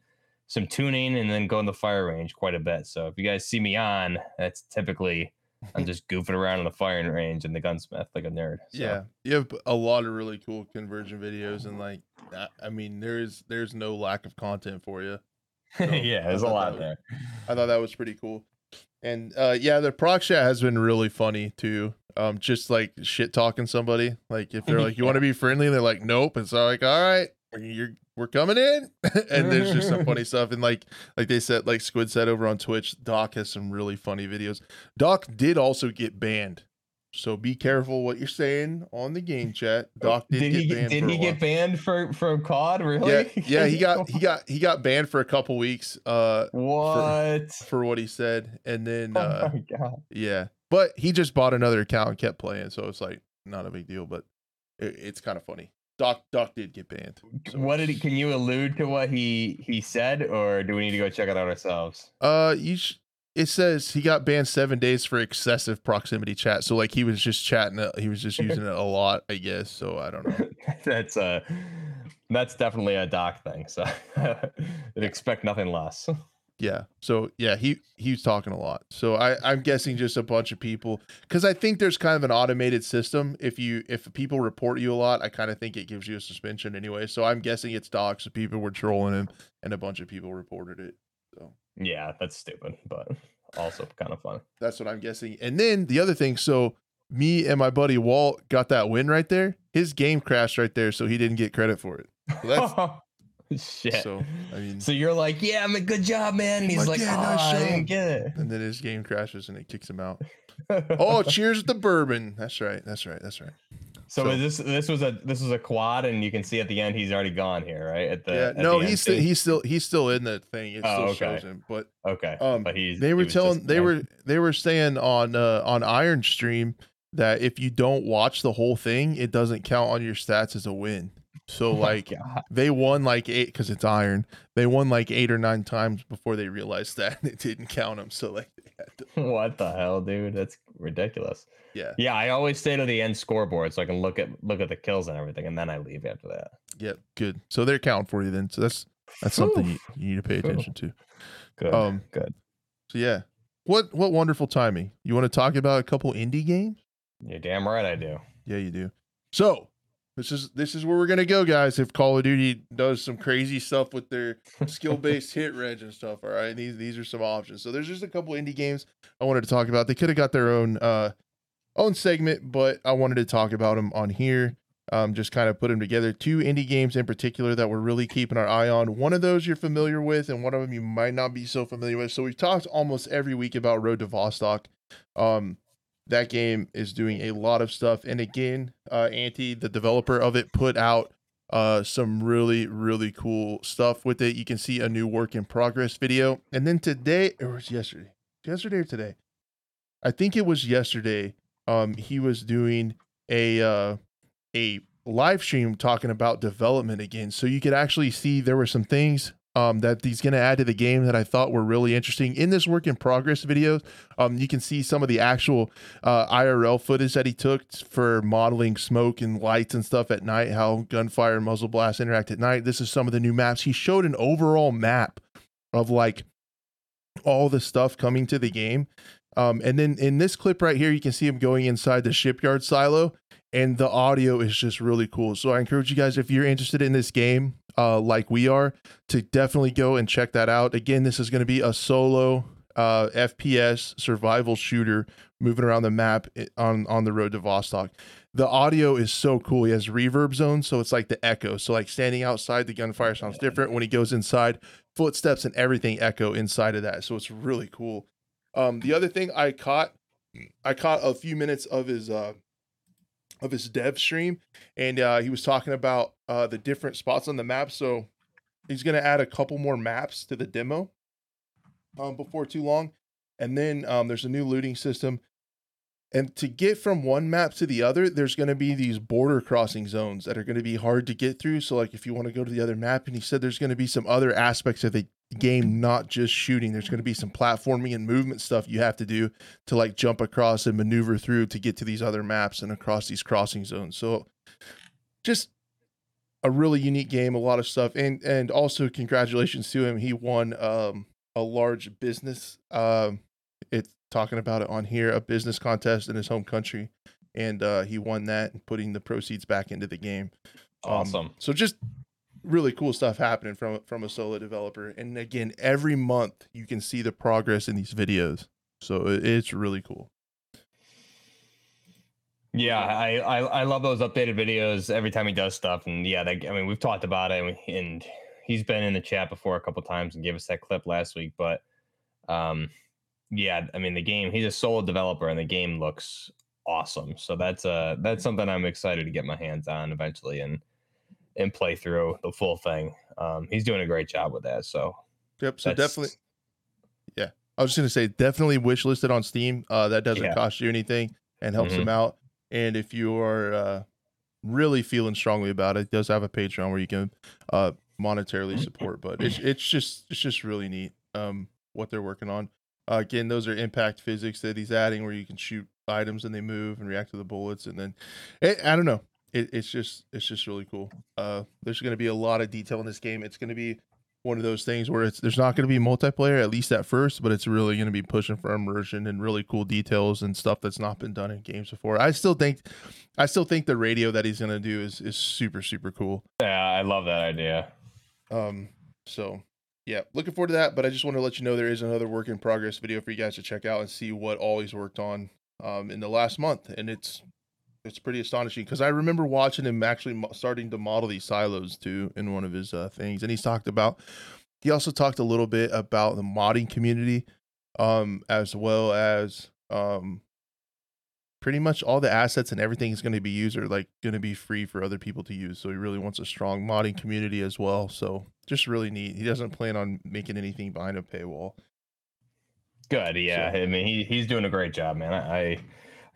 [SPEAKER 2] some tuning and then go in the fire range quite a bit. So if you guys see me on, that's typically I'm just goofing around in the firing range and the gunsmith like a nerd. So,
[SPEAKER 1] Yeah, you have a lot of really cool conversion videos, and like, I- mean, there's there's no lack of content for you.
[SPEAKER 2] yeah, there's a lot
[SPEAKER 1] that
[SPEAKER 2] there.
[SPEAKER 1] I thought that was pretty cool. And uh yeah, the proc chat has been really funny too. Um, just like shit talking somebody. Like if they're like, "You want to be friendly?" they're like, "Nope," and so like, "All right, you're we're coming in." and there's just some funny stuff. And like like they said, like Squid said over on Twitch, Doc has some really funny videos. Doc did also get banned, so be careful what you're saying on the game chat. Doc did,
[SPEAKER 2] Did,
[SPEAKER 1] get
[SPEAKER 2] he get,
[SPEAKER 1] banned.
[SPEAKER 2] did
[SPEAKER 1] for
[SPEAKER 2] he
[SPEAKER 1] while.
[SPEAKER 2] get banned for from COD? Really?
[SPEAKER 1] Yeah, yeah, he got he got he got banned for a couple weeks. Uh,
[SPEAKER 2] what?
[SPEAKER 1] for what he said, and then
[SPEAKER 2] oh
[SPEAKER 1] uh,
[SPEAKER 2] my god.
[SPEAKER 1] yeah, but he just bought another account and kept playing, so it's like not a big deal. But it, it's kind of funny. Doc Doc did get banned. So,
[SPEAKER 2] What did he? Can you allude to what he he said, or do we need to go check it out ourselves?
[SPEAKER 1] uh, you sh- it says he got banned seven days for excessive proximity chat. So like he was just chatting, he was just using it a lot, I guess. So I don't know.
[SPEAKER 2] that's uh that's definitely a doc thing. So expect nothing less.
[SPEAKER 1] Yeah. So yeah, he he was talking a lot. So I I'm guessing just a bunch of people because I think there's kind of an automated system. If you if people report you a lot, I kind of think it gives you a suspension anyway. So I'm guessing it's docs. So people were trolling him, and a bunch of people reported it. So
[SPEAKER 2] Yeah, that's stupid, but also kind of fun.
[SPEAKER 1] that's what I'm guessing. And then the other thing, so me and my buddy Walt got that win right there. His game crashed right there, so he didn't get credit for it. So that's
[SPEAKER 2] Shit.
[SPEAKER 1] so I mean,
[SPEAKER 2] So you're like, yeah, I'm a good job, man. And he's
[SPEAKER 1] Like,
[SPEAKER 2] like,
[SPEAKER 1] "Yeah,
[SPEAKER 2] oh,
[SPEAKER 1] nice
[SPEAKER 2] I didn't
[SPEAKER 1] job."
[SPEAKER 2] get
[SPEAKER 1] and then his game crashes and it kicks him out. Oh, cheers with the bourbon. That's right. That's right. That's right.
[SPEAKER 2] so,
[SPEAKER 1] so-
[SPEAKER 2] is this this was a this was a quad, and you can see at the end he's already gone here, right? At the
[SPEAKER 1] yeah.
[SPEAKER 2] at
[SPEAKER 1] No,
[SPEAKER 2] the
[SPEAKER 1] he's he's still he's still in the thing. It
[SPEAKER 2] Oh,
[SPEAKER 1] still
[SPEAKER 2] okay.
[SPEAKER 1] shows him. But
[SPEAKER 2] okay.
[SPEAKER 1] um,
[SPEAKER 2] but he's
[SPEAKER 1] they were
[SPEAKER 2] was
[SPEAKER 1] telling they were they were saying on uh on Iron Stream that if you don't watch the whole thing, it doesn't count on your stats as a win. So
[SPEAKER 2] Oh
[SPEAKER 1] like
[SPEAKER 2] God.
[SPEAKER 1] they won like eight because it's Iron. They won like eight or nine times before they realized that it didn't count them. So like they had to,
[SPEAKER 2] what the hell, dude? That's ridiculous.
[SPEAKER 1] yeah,
[SPEAKER 2] Yeah, I always stay to the end scoreboard so I can look at look at the kills and everything, and then I leave after that.
[SPEAKER 1] yeah, good. So they're counting for you then. So that's that's something you, you need to pay attention to.
[SPEAKER 2] Good.
[SPEAKER 1] Um,
[SPEAKER 2] good.
[SPEAKER 1] So yeah, what what wonderful timing. You want to talk about a couple indie games?
[SPEAKER 2] You're damn right I do.
[SPEAKER 1] Yeah, you do. So this is this is where we're gonna go, guys. If Call of Duty does some crazy stuff with their skill based hit reg and stuff, all right. These these are some options. So there's just a couple indie games I wanted to talk about. They could have got their own uh own segment, but I wanted to talk about them on here. Um, just kind of put them together. Two indie games in particular that we're really keeping our eye on. One of those you're familiar with, and one of them you might not be so familiar with. So we've talked almost every week about Road to Vostok. Um, that game is doing a lot of stuff, and again, uh, Antti, the developer of it, put out uh, some really really cool stuff with it. You can see a new work in progress video, and then today or was yesterday, yesterday or today, I think it was yesterday. Um, he was doing a uh, a live stream talking about development again, so you could actually see there were some things um, that he's going to add to the game that I thought were really interesting. In this work in progress video, um, you can see some of the actual uh, IRL footage that he took for modeling smoke and lights and stuff at night, how gunfire and muzzle blast interact at night. This is some of the new maps. He showed an overall map of like all the stuff coming to the game. Um, and then in this clip right here, you can see him going inside the shipyard silo and the audio is just really cool. So I encourage you guys if you're interested in this game, uh, like we are, to definitely go and check that out. Again, this is going to be a solo uh, FPS survival shooter moving around the map on on the road to Vostok. The audio is so cool. He has reverb zones, so it's like the echo. So like standing outside, the gunfire sounds different. When he goes inside, footsteps and everything echo inside of that. So it's really cool. Um, the other thing I caught, I caught a few minutes of his uh, of his dev stream, and uh, he was talking about uh, the different spots on the map. So he's going to add a couple more maps to the demo um, before too long, and then um, there's a new looting system. And to get from one map to the other, there's going to be these border crossing zones that are going to be hard to get through. So, like, if you want to go to the other map, and he said there's going to be some other aspects of the game, not just shooting. There's going to be some platforming and movement stuff you have to do to like jump across and maneuver through to get to these other maps and across these crossing zones. So just a really unique game, a lot of stuff. And and also congratulations to him. He won um a large business um it's talking about it on here, a business contest in his home country. And uh he won that and putting the proceeds back into the game.
[SPEAKER 2] Um, awesome.
[SPEAKER 1] So just really cool stuff happening from from a solo developer. And again, every month you can see the progress in these videos. So it's really cool.
[SPEAKER 2] Yeah, I, I, I love those updated videos every time he does stuff, and yeah, they, I mean we've talked about it, and he's been in the chat before a couple times and gave us that clip last week. But um, yeah, I mean the game, he's a solo developer, and the game looks awesome. So that's uh that's something I'm excited to get my hands on eventually, and and play through the full thing. Um, he's doing a great job with that. So,
[SPEAKER 1] yep. So definitely, yeah. I was just gonna say definitely wish listed on Steam. Uh, that doesn't yeah. cost you anything and helps mm-hmm. him out. And if you are uh, really feeling strongly about it, it, does have a Patreon where you can uh, monetarily support. But it's it's just it's just really neat um, what they're working on. Uh, again, those are impact physics that he's adding, where you can shoot items and they move and react to the bullets, and then it, I don't know it, it's just it's just really cool. Uh, there's going to be a lot of detail in this game. It's going to be one of those things where it's there's not going to be multiplayer at least at first, but it's really going to be pushing for immersion and really cool details and stuff that's not been done in games before. I still think, I still think the radio that he's going to do is is super super cool.
[SPEAKER 2] Yeah, I love that idea.
[SPEAKER 1] Um, so yeah, looking forward to that. But I just want to let you know there is another work in progress video for you guys to check out and see what all he's worked on um in the last month, and it's it's pretty astonishing because I remember watching him actually mo- starting to model these silos too in one of his uh, things, and he's talked about. He also talked a little bit about the modding community, um, as well as um, pretty much all the assets and everything is going to be user like going to be free for other people to use. So he really wants a strong modding community as well. So just really neat. He doesn't plan on making anything behind a paywall.
[SPEAKER 2] Good, yeah. So, I mean, he he's doing a great job, man. I, I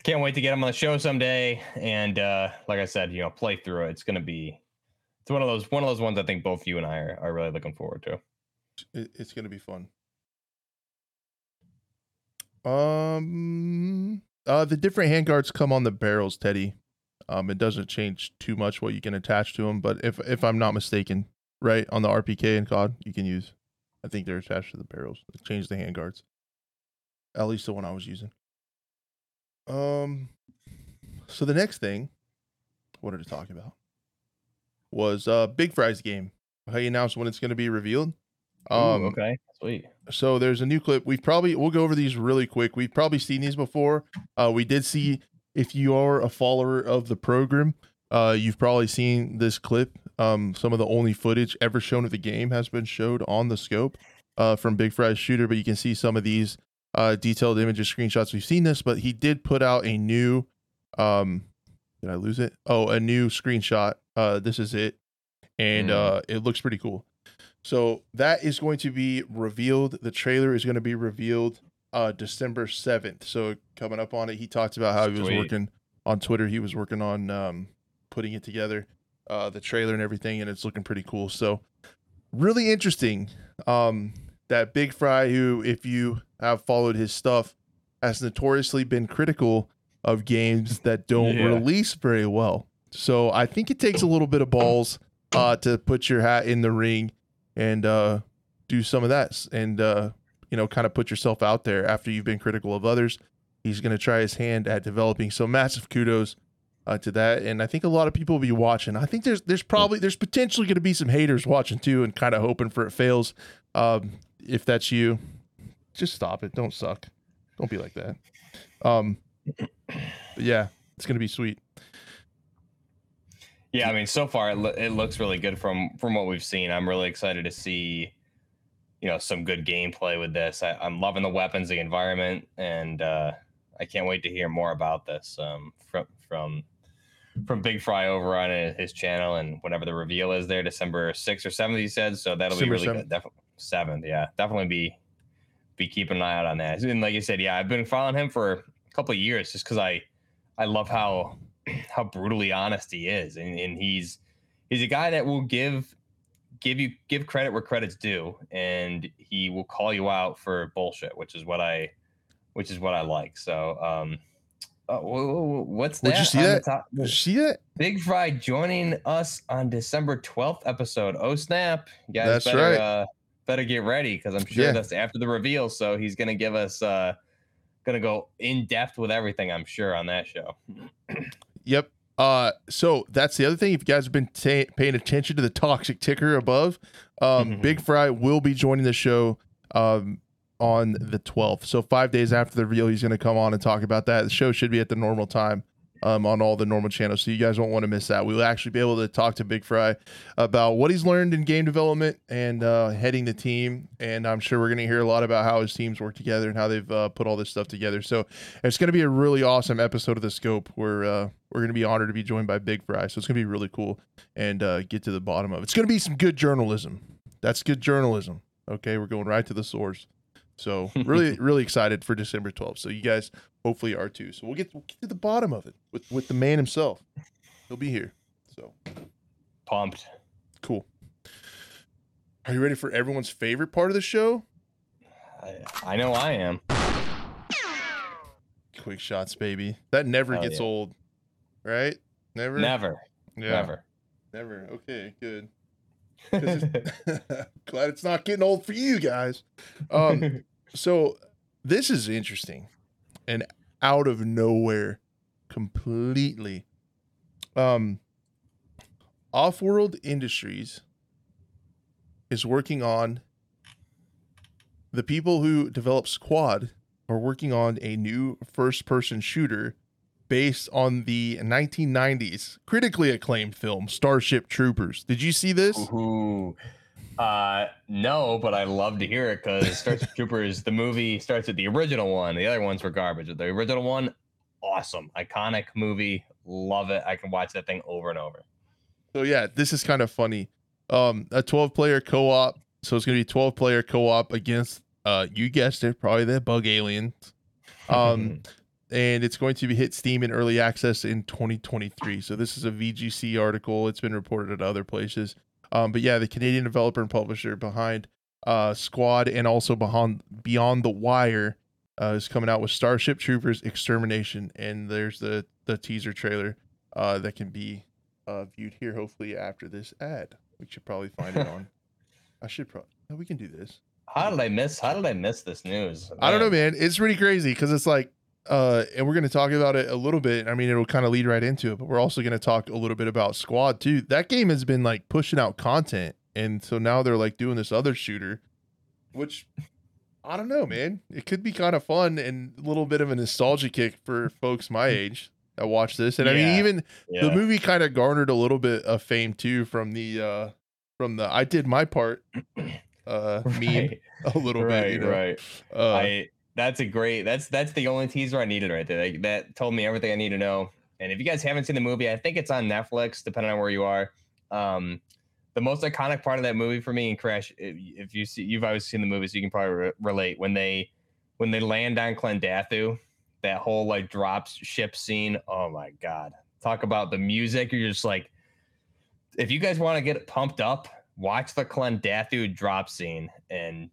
[SPEAKER 2] can't wait to get him on the show someday. And uh, like I said, you know, play through it. It's gonna be it's one of those one of those ones I think both you and I are, are really looking forward to.
[SPEAKER 1] It's gonna be fun. Um uh the different handguards come on the barrels, Teddy. Um it doesn't change too much what you can attach to them, but if if I'm not mistaken, right, on the RPK and COD, you can use I think they're attached to the barrels. Change the handguards. At least the one I was using. Um, so the next thing I wanted to talk about was uh Big Fry's game. How he announced when it's going to be revealed.
[SPEAKER 2] Um, Ooh, okay, sweet.
[SPEAKER 1] So there's a new clip. We've probably we'll go over these really quick. We've probably seen these before. Uh, we did see if you are a follower of the program, uh, you've probably seen this clip. Um, some of the only footage ever shown of the game has been showed on the scope uh, from Big Fry's shooter, but you can see some of these uh, detailed images, screenshots. We've seen this, but he did put out a new. Um, did I lose it? Oh, a new screenshot. Uh, this is it, and
[SPEAKER 2] Mm.
[SPEAKER 1] uh, it looks pretty cool. So that is going to be revealed. The trailer is going to be revealed uh December 7th. So coming up on it, he talked about how he was working on Twitter. He was working on um putting it together, uh the trailer and everything, and it's looking pretty cool. So really interesting. Um that Big Fry, who if you have followed his stuff, has notoriously been critical of games that don't
[SPEAKER 2] Yeah.
[SPEAKER 1] release very well. So I think it takes a little bit of balls uh to put your hat in the ring and uh do some of that and uh you know kind of put yourself out there after you've been critical of others he's going to try his hand at developing so massive kudos uh, to that and i think a lot of people will be watching i think there's there's probably there's potentially going to be some haters watching too and kind of hoping for it fails um if that's you just stop it don't suck don't be like that um but yeah it's going to be sweet
[SPEAKER 2] Yeah, I mean, so far it, lo- it looks really good from from what we've seen. I'm really excited to see, you know, some good gameplay with this. I, I'm loving the weapons, the environment, and uh, I can't wait to hear more about this um, from from from Big Fry over on his channel. And whenever the reveal is there, December sixth or seventh, he said. So that'll
[SPEAKER 1] December
[SPEAKER 2] be really
[SPEAKER 1] 7th.
[SPEAKER 2] good. Definitely seventh, yeah, definitely be be keeping an eye out on that. And like you said, yeah, I've been following him for a couple of years just because I I love how how brutally honest he is and, and he's he's a guy that will give give you give credit where credit's due and he will call you out for bullshit which is what i which is what i like so um uh, wh- wh- what's that
[SPEAKER 1] Would you see that?
[SPEAKER 2] top?
[SPEAKER 1] Did you see that
[SPEAKER 2] big fry joining us on december 12th episode oh snap you guys
[SPEAKER 1] That's
[SPEAKER 2] better
[SPEAKER 1] right.
[SPEAKER 2] uh better get ready because i'm sure
[SPEAKER 1] Yeah.
[SPEAKER 2] that's after the reveal so he's gonna give us uh gonna go in depth with everything i'm sure on that show
[SPEAKER 1] Yep. Uh, so that's the other thing. If you guys have been ta paying attention to the toxic ticker above, um, Big Fry will be joining the show um, on the 12th. So five days after the reveal, he's going to come on and talk about that. The show should be at the normal time um, on all the normal channels. So you guys won't want to miss that. We'll actually be able to talk to Big Fry about what he's learned in game development and uh, heading the team. And I'm sure we're going to hear a lot about how his teams work together and how they've uh, put all this stuff together. So it's going to be a really awesome episode of the Scope where uh, we're going to be honored to be joined by Big Fry. So it's going to be really cool and uh, get to the bottom of it. It's going to be some good journalism. That's good journalism. Okay, we're going right to the source. So really, really excited for December 12th. So you guys hopefully are too. So we'll get, we'll get to the bottom of it with with the man himself. He'll be here. So
[SPEAKER 2] pumped
[SPEAKER 1] cool. Are you ready for everyone's favorite part of the show?
[SPEAKER 2] I, I know I am.
[SPEAKER 1] Quick shots, baby. That never gets
[SPEAKER 2] yeah.
[SPEAKER 1] old, right? Never.
[SPEAKER 2] Never,
[SPEAKER 1] Yeah,
[SPEAKER 2] never.
[SPEAKER 1] Never. Okay. Good. Glad it's not getting old for you guys. Um, so this is interesting and out of nowhere completely. Um, Off-World Industries is working on the people who develop Squad are working on a new first-person shooter based on the 1990s critically acclaimed film Starship Troopers. Did you see this?
[SPEAKER 2] Ooh. Uh, no, but I love to hear it because Starship Troopers, the movie starts with the original one. The other ones were garbage. The original one, awesome, iconic movie. Love it. I can watch that thing over and over.
[SPEAKER 1] So yeah, this is kind of funny. Um, a 12 player co-op. So it's gonna be 12 player co-op against uh you guessed it, probably the bug aliens. Um and it's going to be hit Steam in early access in 2023. So this is a VGC article. It's been reported at other places. Um, but yeah, the Canadian developer and publisher behind uh Squad and also behind Beyond the Wire uh, is coming out with Starship Troopers Extermination, and there's the the teaser trailer uh, that can be uh, viewed here. Hopefully after this ad, we should probably find it on. I should probably. We can do this.
[SPEAKER 2] how did I miss? How did I miss this news?
[SPEAKER 1] I don't know, man. It's pretty crazy because it's like, uh, and we're going to talk about it a little bit. I mean, it'll kind of lead right into it, but we're also going to talk a little bit about Squad too. That game has been like pushing out content, and so now they're like doing this other shooter, which I don't know, man. It could be kind of fun and a little bit of a nostalgia kick for folks my age. that watch this, and I mean even
[SPEAKER 2] Yeah.
[SPEAKER 1] the movie kind of garnered a little bit of fame too from the uh from the I did my part uh meme a little
[SPEAKER 2] right,
[SPEAKER 1] bit. You know?
[SPEAKER 2] right.
[SPEAKER 1] Uh,
[SPEAKER 2] I that's a great that's that's the only teaser I needed right there. Like, that told me everything I need to know. And if you guys haven't seen the movie, I think it's on Netflix, depending on where you are. Um, the most iconic part of that movie for me and Crash, if, you see, you've always seen the movie, so you can probably re- relate when they when they land on Klendathu, that whole like drops ship scene. Oh my god! Talk about the music. You're just like, if you guys want to get pumped up, watch the Klendathu drop scene, and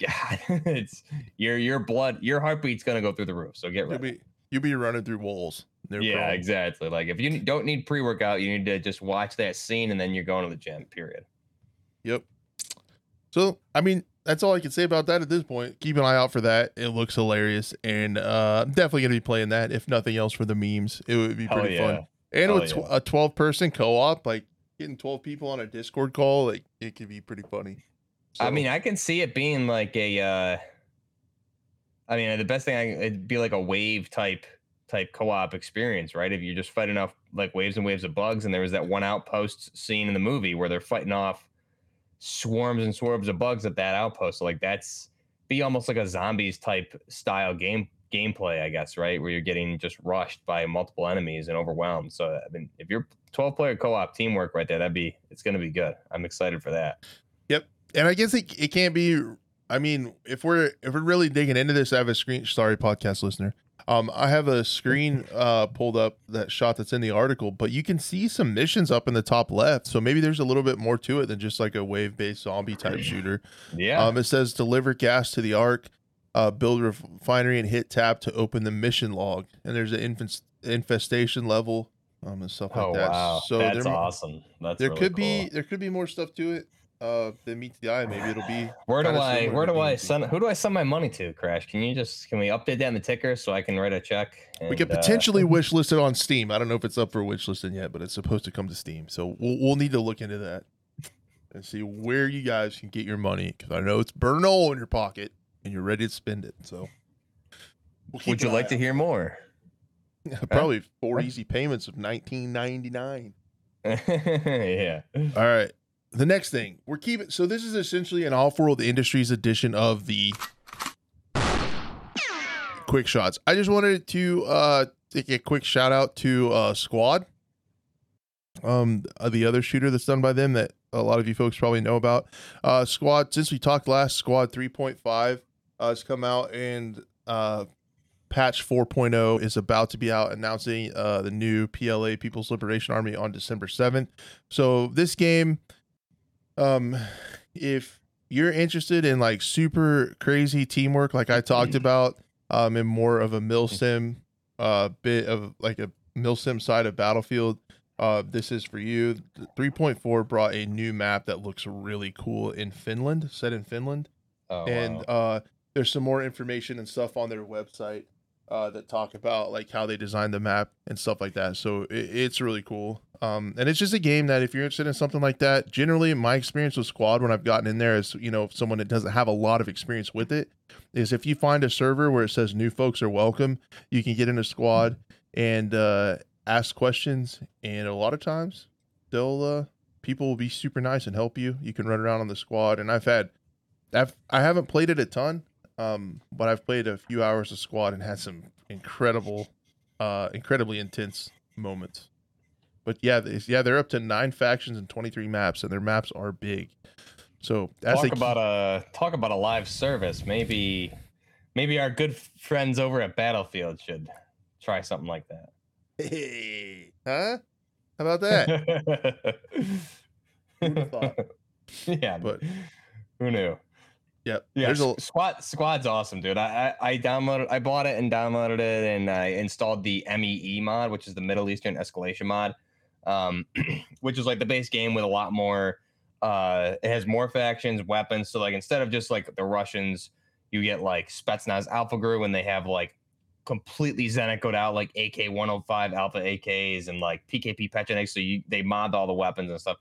[SPEAKER 2] it's your your blood, your heartbeat's gonna go through the roof. So get
[SPEAKER 1] you'll
[SPEAKER 2] ready.
[SPEAKER 1] be you'll be running through walls. No
[SPEAKER 2] yeah,
[SPEAKER 1] problem.
[SPEAKER 2] exactly. Like if you don't need pre workout, you need to just watch that scene, and then you're going to the gym. Period.
[SPEAKER 1] Yep. So I mean, that's all I can say about that at this point. Keep an eye out for that. It looks hilarious, and uh, I'm definitely gonna be playing that. If nothing else, for the memes, it would be pretty
[SPEAKER 2] yeah.
[SPEAKER 1] fun. And
[SPEAKER 2] Hell
[SPEAKER 1] with tw-
[SPEAKER 2] yeah.
[SPEAKER 1] a 12 person co-op, like getting 12 people on a Discord call, like it could be pretty funny.
[SPEAKER 2] I mean, I can see it being like a. uh I mean, the best thing I, it'd be like a wave type type co-op experience, right? If you're just fighting off like waves and waves of bugs, and there was that one outpost scene in the movie where they're fighting off swarms and swarms of bugs at that outpost. So like that's be almost like a zombies type style game gameplay, I guess, right? Where you're getting just rushed by multiple enemies and overwhelmed. So I mean, if you're 12 player co-op teamwork right there, that'd be it's gonna be good. I'm excited for that.
[SPEAKER 1] And I guess it, it can't be. I mean, if we're if we're really digging into this, I have a screen. Sorry, podcast listener. Um, I have a screen uh pulled up that shot that's in the article, but you can see some missions up in the top left. So maybe there's a little bit more to it than just like a wave based zombie type shooter.
[SPEAKER 2] Yeah.
[SPEAKER 1] Um, it says deliver gas to the ark, uh, build refinery, and hit tab to open the mission log. And there's an infest- infestation level, um, and stuff like
[SPEAKER 2] oh
[SPEAKER 1] that.
[SPEAKER 2] wow,
[SPEAKER 1] So
[SPEAKER 2] that's
[SPEAKER 1] there,
[SPEAKER 2] awesome. That's
[SPEAKER 1] there
[SPEAKER 2] really
[SPEAKER 1] could
[SPEAKER 2] cool.
[SPEAKER 1] be there could be more stuff to it. Uh, than meets the eye. Maybe it'll be.
[SPEAKER 2] Where do I where do I send who do I send my money to, Crash? Can you just can we update that in the ticker so I can write a check?
[SPEAKER 1] We could
[SPEAKER 2] and, uh,
[SPEAKER 1] potentially wish list it on Steam. I don't know if it's up for wish listing yet, but it's supposed to come to Steam. So we'll we'll need to look into that and see where you guys can get your money because I know it's burning a hole in your pocket and you're ready to spend it. So we'll
[SPEAKER 2] would you like
[SPEAKER 1] eye
[SPEAKER 2] to hear more?
[SPEAKER 1] Probably four easy payments of nineteen ninety nine.
[SPEAKER 2] yeah.
[SPEAKER 1] All right. The next thing we're keeping. So this is essentially an off-world industries edition of the quick shots. I just wanted to uh take a quick shout out to uh Squad, um, uh, the other shooter that's done by them that a lot of you folks probably know about. Uh, Squad. Since we talked last, Squad 3.5 uh, has come out and uh patch 4.0 is about to be out announcing uh, the new PLA People's Liberation Army on December 7th. So this game um if you're interested in like super crazy teamwork like I talked about um and more of a milsim uh bit of like a milsim side of Battlefield uh this is for you. 3.4 brought a new map that looks really cool in Finland, set in Finland
[SPEAKER 2] Oh,
[SPEAKER 1] and
[SPEAKER 2] wow.
[SPEAKER 1] uh, there's some more information and stuff on their website uh, that talk about like how they designed the map and stuff like that. So it, it's really cool. Um, and it's just a game that if you're interested in something like that, generally my experience with Squad when I've gotten in there is you know someone that doesn't have a lot of experience with it is if you find a server where it says new folks are welcome, you can get in a Squad and uh, ask questions, and a lot of times they'll uh, people will be super nice and help you. You can run around on the Squad, and I've had I've I haven't played it a ton, um, but I've played a few hours of squad and had some incredible, uh, incredibly intense moments. But yeah, they, yeah, they're up to nine factions and twenty three maps, and their maps are big. So that's
[SPEAKER 2] talk
[SPEAKER 1] a
[SPEAKER 2] about a talk about a live service. Maybe maybe our good friends over at Battlefield should try something like that.
[SPEAKER 1] hey, huh? How about that? Who'd thought?
[SPEAKER 2] yeah,
[SPEAKER 1] But-
[SPEAKER 2] who knew?
[SPEAKER 1] Yep.
[SPEAKER 2] Yeah,
[SPEAKER 1] There's a
[SPEAKER 2] squad squad's awesome, dude. I, I I downloaded, I bought it and downloaded it, and I installed the MEE mod, which is the Middle Eastern Escalation mod, um, which is like the base game with a lot more. Uh, it has more factions, weapons. So like instead of just like the Russians, you get like Spetsnaz Alpha Group, and they have like completely Zenikoed out like AK 105 Alpha AKs and like PKP Pecheneg. So you they mod all the weapons and stuff,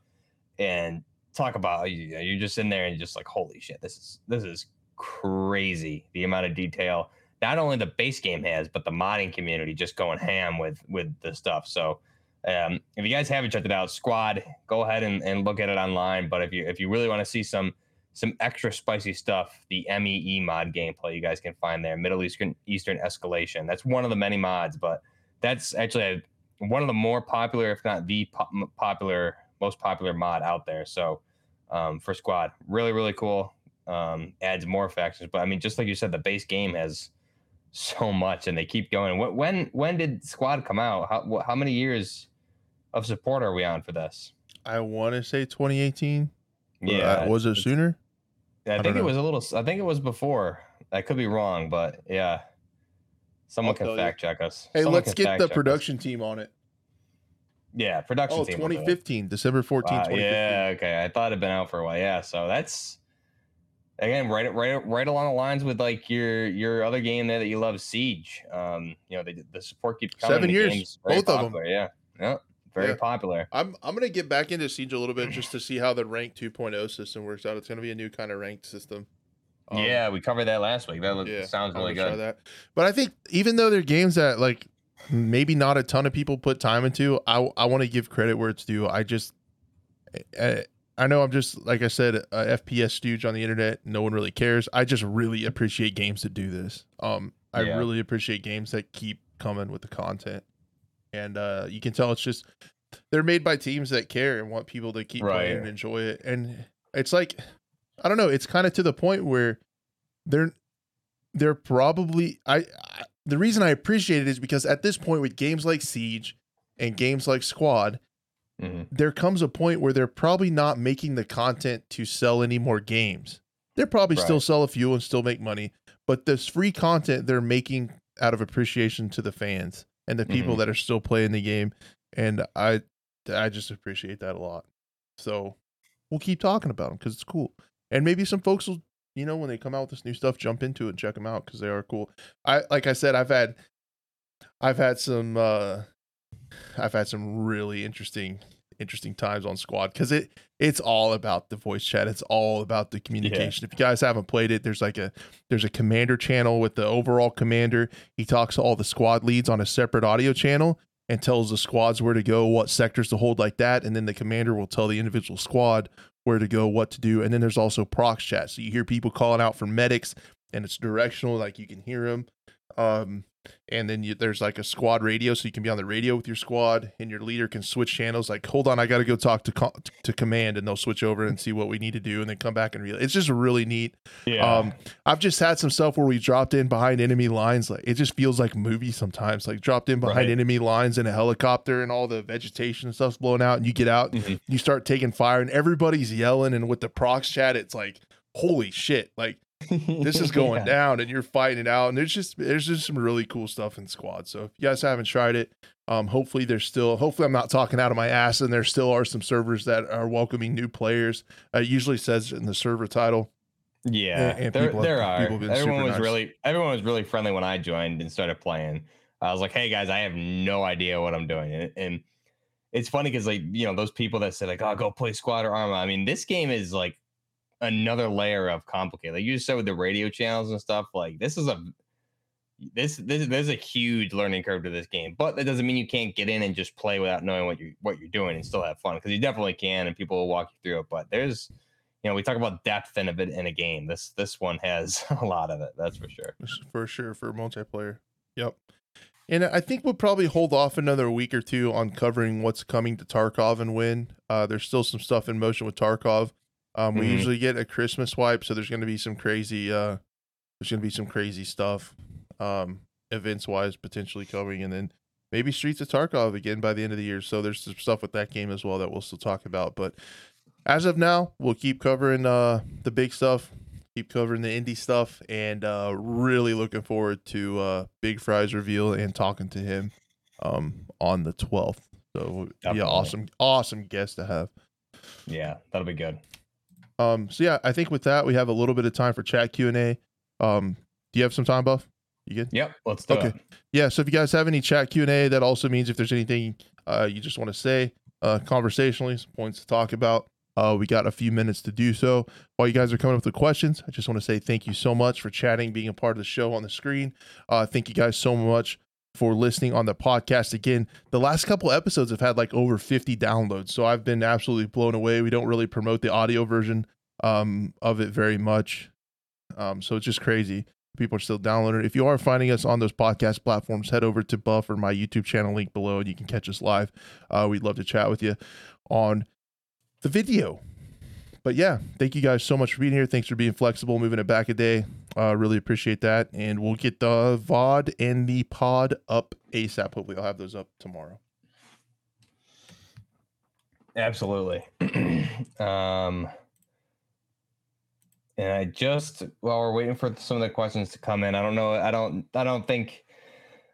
[SPEAKER 2] and talk about you know, you're just in there and just like holy shit this is this is crazy the amount of detail not only the base game has, but the modding community just going ham with with the stuff. So um, if you guys haven't checked it out, Squad, go ahead and, and look at it online. But if you if you really want to see some some extra spicy stuff, the MEE mod gameplay you guys can find there, Middle Eastern Eastern Escalation. That's one of the many mods, but that's actually a, one of the more popular, if not the po- popular, most popular mod out there. So um, for Squad, really really cool. Um, adds more factions, but I mean, just like you said, the base game has so much, and they keep going. When when did Squad come out? How how many years of support are we on for this?
[SPEAKER 1] I want to say 2018.
[SPEAKER 2] Yeah,
[SPEAKER 1] uh, was it sooner?
[SPEAKER 2] I, I think it was a little. I think it was before. I could be wrong, but yeah, someone can fact check us.
[SPEAKER 1] Hey,
[SPEAKER 2] someone
[SPEAKER 1] let's get the production us. team on it.
[SPEAKER 2] Yeah, production
[SPEAKER 1] oh,
[SPEAKER 2] team.
[SPEAKER 1] 2015, December 14, wow,
[SPEAKER 2] Yeah, okay. I thought it'd been out for a while. Yeah, so that's again right right right along the lines with like your your other game there that you love, Siege. Um, you know, the, the support keeps coming.
[SPEAKER 1] Seven years, both
[SPEAKER 2] popular.
[SPEAKER 1] of them.
[SPEAKER 2] Yeah, yeah very yeah. popular.
[SPEAKER 1] I'm I'm gonna get back into Siege a little bit just to see how the rank 2.0 system works out. It's gonna be a new kind of ranked system.
[SPEAKER 2] Um, yeah, we covered that last week. That yeah, sounds really good.
[SPEAKER 1] That. But I think even though they're games that like maybe not a ton of people put time into, I I want to give credit where it's due. I just I, I know I'm just like I said, a FPS stooge on the internet. No one really cares. I just really appreciate games that do this. Um, I yeah. really appreciate games that keep coming with the content and uh, you can tell it's just they're made by teams that care and want people to keep right. playing and enjoy it. And it's like I don't know, it's kind of to the point where they're they're probably I, I the reason I appreciate it is because at this point with games like Siege and games like Squad, mm-hmm. there comes a point where they're probably not making the content to sell any more games. They're probably right. still sell a few and still make money, but this free content they're making out of appreciation to the fans and the people mm-hmm. that are still playing the game. And I, I just appreciate that a lot. So we'll keep talking about them because it's cool. And maybe some folks will, you know, when they come out with this new stuff, jump into it and check them out because they are cool. I, like I said, I've had, I've had some, uh, I've had some really interesting interesting times on squad because it it's all about the voice chat it's all about the communication yeah. if you guys haven't played it there's like a there's a commander channel with the overall commander he talks to all the squad leads on a separate audio channel and tells the squads where to go what sectors to hold like that. And then the commander will tell the individual squad where to go what to do. And then there's also prox chat. So you hear people calling out for medics and it's directional like you can hear them um and then you, there's like a squad radio so you can be on the radio with your squad and your leader can switch channels like hold on i gotta go talk to co- to command and they'll switch over and see what we need to do and then come back and real it's just really neat
[SPEAKER 2] yeah. um
[SPEAKER 1] i've just had some stuff where we dropped in behind enemy lines like it just feels like movie sometimes like dropped in behind right. enemy lines in a helicopter and all the vegetation and stuff's blowing out and you get out mm-hmm. you start taking fire and everybody's yelling and with the prox chat it's like holy shit like this is going yeah. down and you're fighting it out and there's just there's just some really cool stuff in squad so if you guys haven't tried it um hopefully there's still hopefully i'm not talking out of my ass and there still are some servers that are welcoming new players. Uh, it usually says in the server title.
[SPEAKER 2] Yeah and, and there, there have, are everyone was nice. really everyone was really friendly when i joined and started playing. I was like hey guys i have no idea what i'm doing. And, and it's funny because like you know those people that say like oh go play squad or arma. I mean this game is like another layer of complicated. Like you said with the radio channels and stuff. Like this is a this this there's a huge learning curve to this game, but that doesn't mean you can't get in and just play without knowing what you what you're doing and still have fun because you definitely can and people will walk you through it. But there's you know we talk about depth in a bit in a game. This this one has a lot of it. That's for sure.
[SPEAKER 1] For sure for multiplayer. Yep. And I think we'll probably hold off another week or two on covering what's coming to Tarkov and when. Uh, there's still some stuff in motion with Tarkov. Um, we mm-hmm. usually get a Christmas wipe, so there's going to be some crazy. Uh, there's going to be some crazy stuff, um, events wise, potentially coming, and then maybe Streets of Tarkov again by the end of the year. So there's some stuff with that game as well that we'll still talk about. But as of now, we'll keep covering uh, the big stuff, keep covering the indie stuff, and uh, really looking forward to uh, Big Fry's reveal and talking to him um, on the 12th. So Definitely. yeah, awesome, awesome guest to have.
[SPEAKER 2] Yeah, that'll be good.
[SPEAKER 1] Um, so yeah, I think with that we have a little bit of time for chat Q and A. Um, do you have some time, Buff? You good?
[SPEAKER 2] Yep. Let's do okay. It.
[SPEAKER 1] Yeah. So if you guys have any chat Q and A, that also means if there's anything uh, you just want to say uh, conversationally, some points to talk about, uh, we got a few minutes to do so. While you guys are coming up with the questions, I just want to say thank you so much for chatting, being a part of the show on the screen. Uh, thank you guys so much for listening on the podcast. Again, the last couple episodes have had like over 50 downloads, so I've been absolutely blown away. We don't really promote the audio version um, of it very much, um, so it's just crazy. People are still downloading. If you are finding us on those podcast platforms, head over to Buff or my YouTube channel link below, and you can catch us live. Uh, we'd love to chat with you on the video. But yeah, thank you guys so much for being here. Thanks for being flexible, moving it back a day. Uh, really appreciate that. And we'll get the VOD and the pod up ASAP. Hopefully, I'll have those up tomorrow.
[SPEAKER 2] Absolutely. um, and I just while we're waiting for some of the questions to come in, I don't know. I don't. I don't think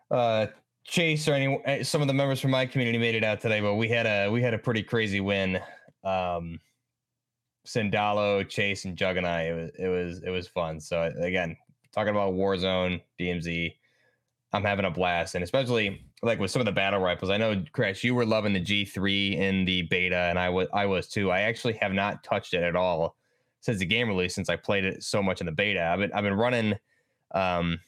[SPEAKER 2] uh, Chase or any eh, some of the members from my community made it out today, but we had a we had a pretty crazy win. Um, Sindalo, Chase, and Jug and I. It was it was it was fun. So again, talking about Warzone, DMZ, I'm having a blast, and especially like with some of the battle rifles. I know, Crash, you were loving the G3 in the beta, and I was I was too. I actually have not touched it at all since the game release, since I played it so much in the beta. I've been I've been running um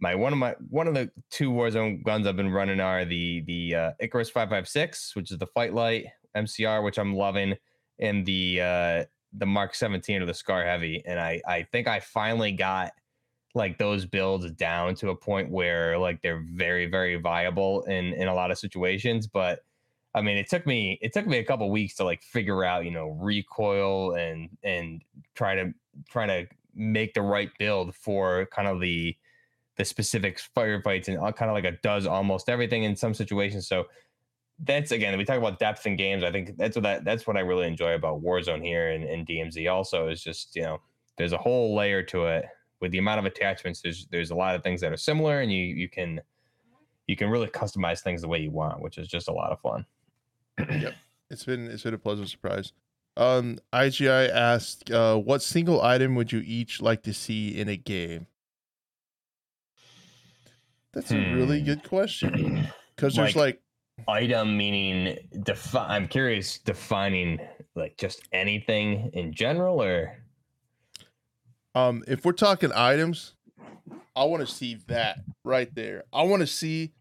[SPEAKER 2] my one of my one of the two Warzone guns I've been running are the the uh, Icarus 556, which is the FightLite MCR, which I'm loving in the uh the Mark 17 or the Scar Heavy, and I I think I finally got like those builds down to a point where like they're very very viable in in a lot of situations, but I mean, it took me it took me a couple weeks to like figure out, you know, recoil and and try to try to make the right build for kind of the the specific firefights and uh, kind of like a does almost everything in some situations. So that's again, we talk about depth in games. I think that's what that, that's what I really enjoy about Warzone here and, and DMZ also is just, you know, there's a whole layer to it with the amount of attachments. There's, there's a lot of things that are similar and you, you can, you can really customize things the way you want, which is just a lot of fun.
[SPEAKER 1] yep. It's been, it's been a pleasant surprise. Um, IGI asked, uh, what single item would you each like to see in a game? That's hmm. a really hmm. good question. Because there's like,
[SPEAKER 2] item meaning defi- i'm curious defining like just anything in general or?
[SPEAKER 1] Um if we're talking items i want to see that right there. I want to see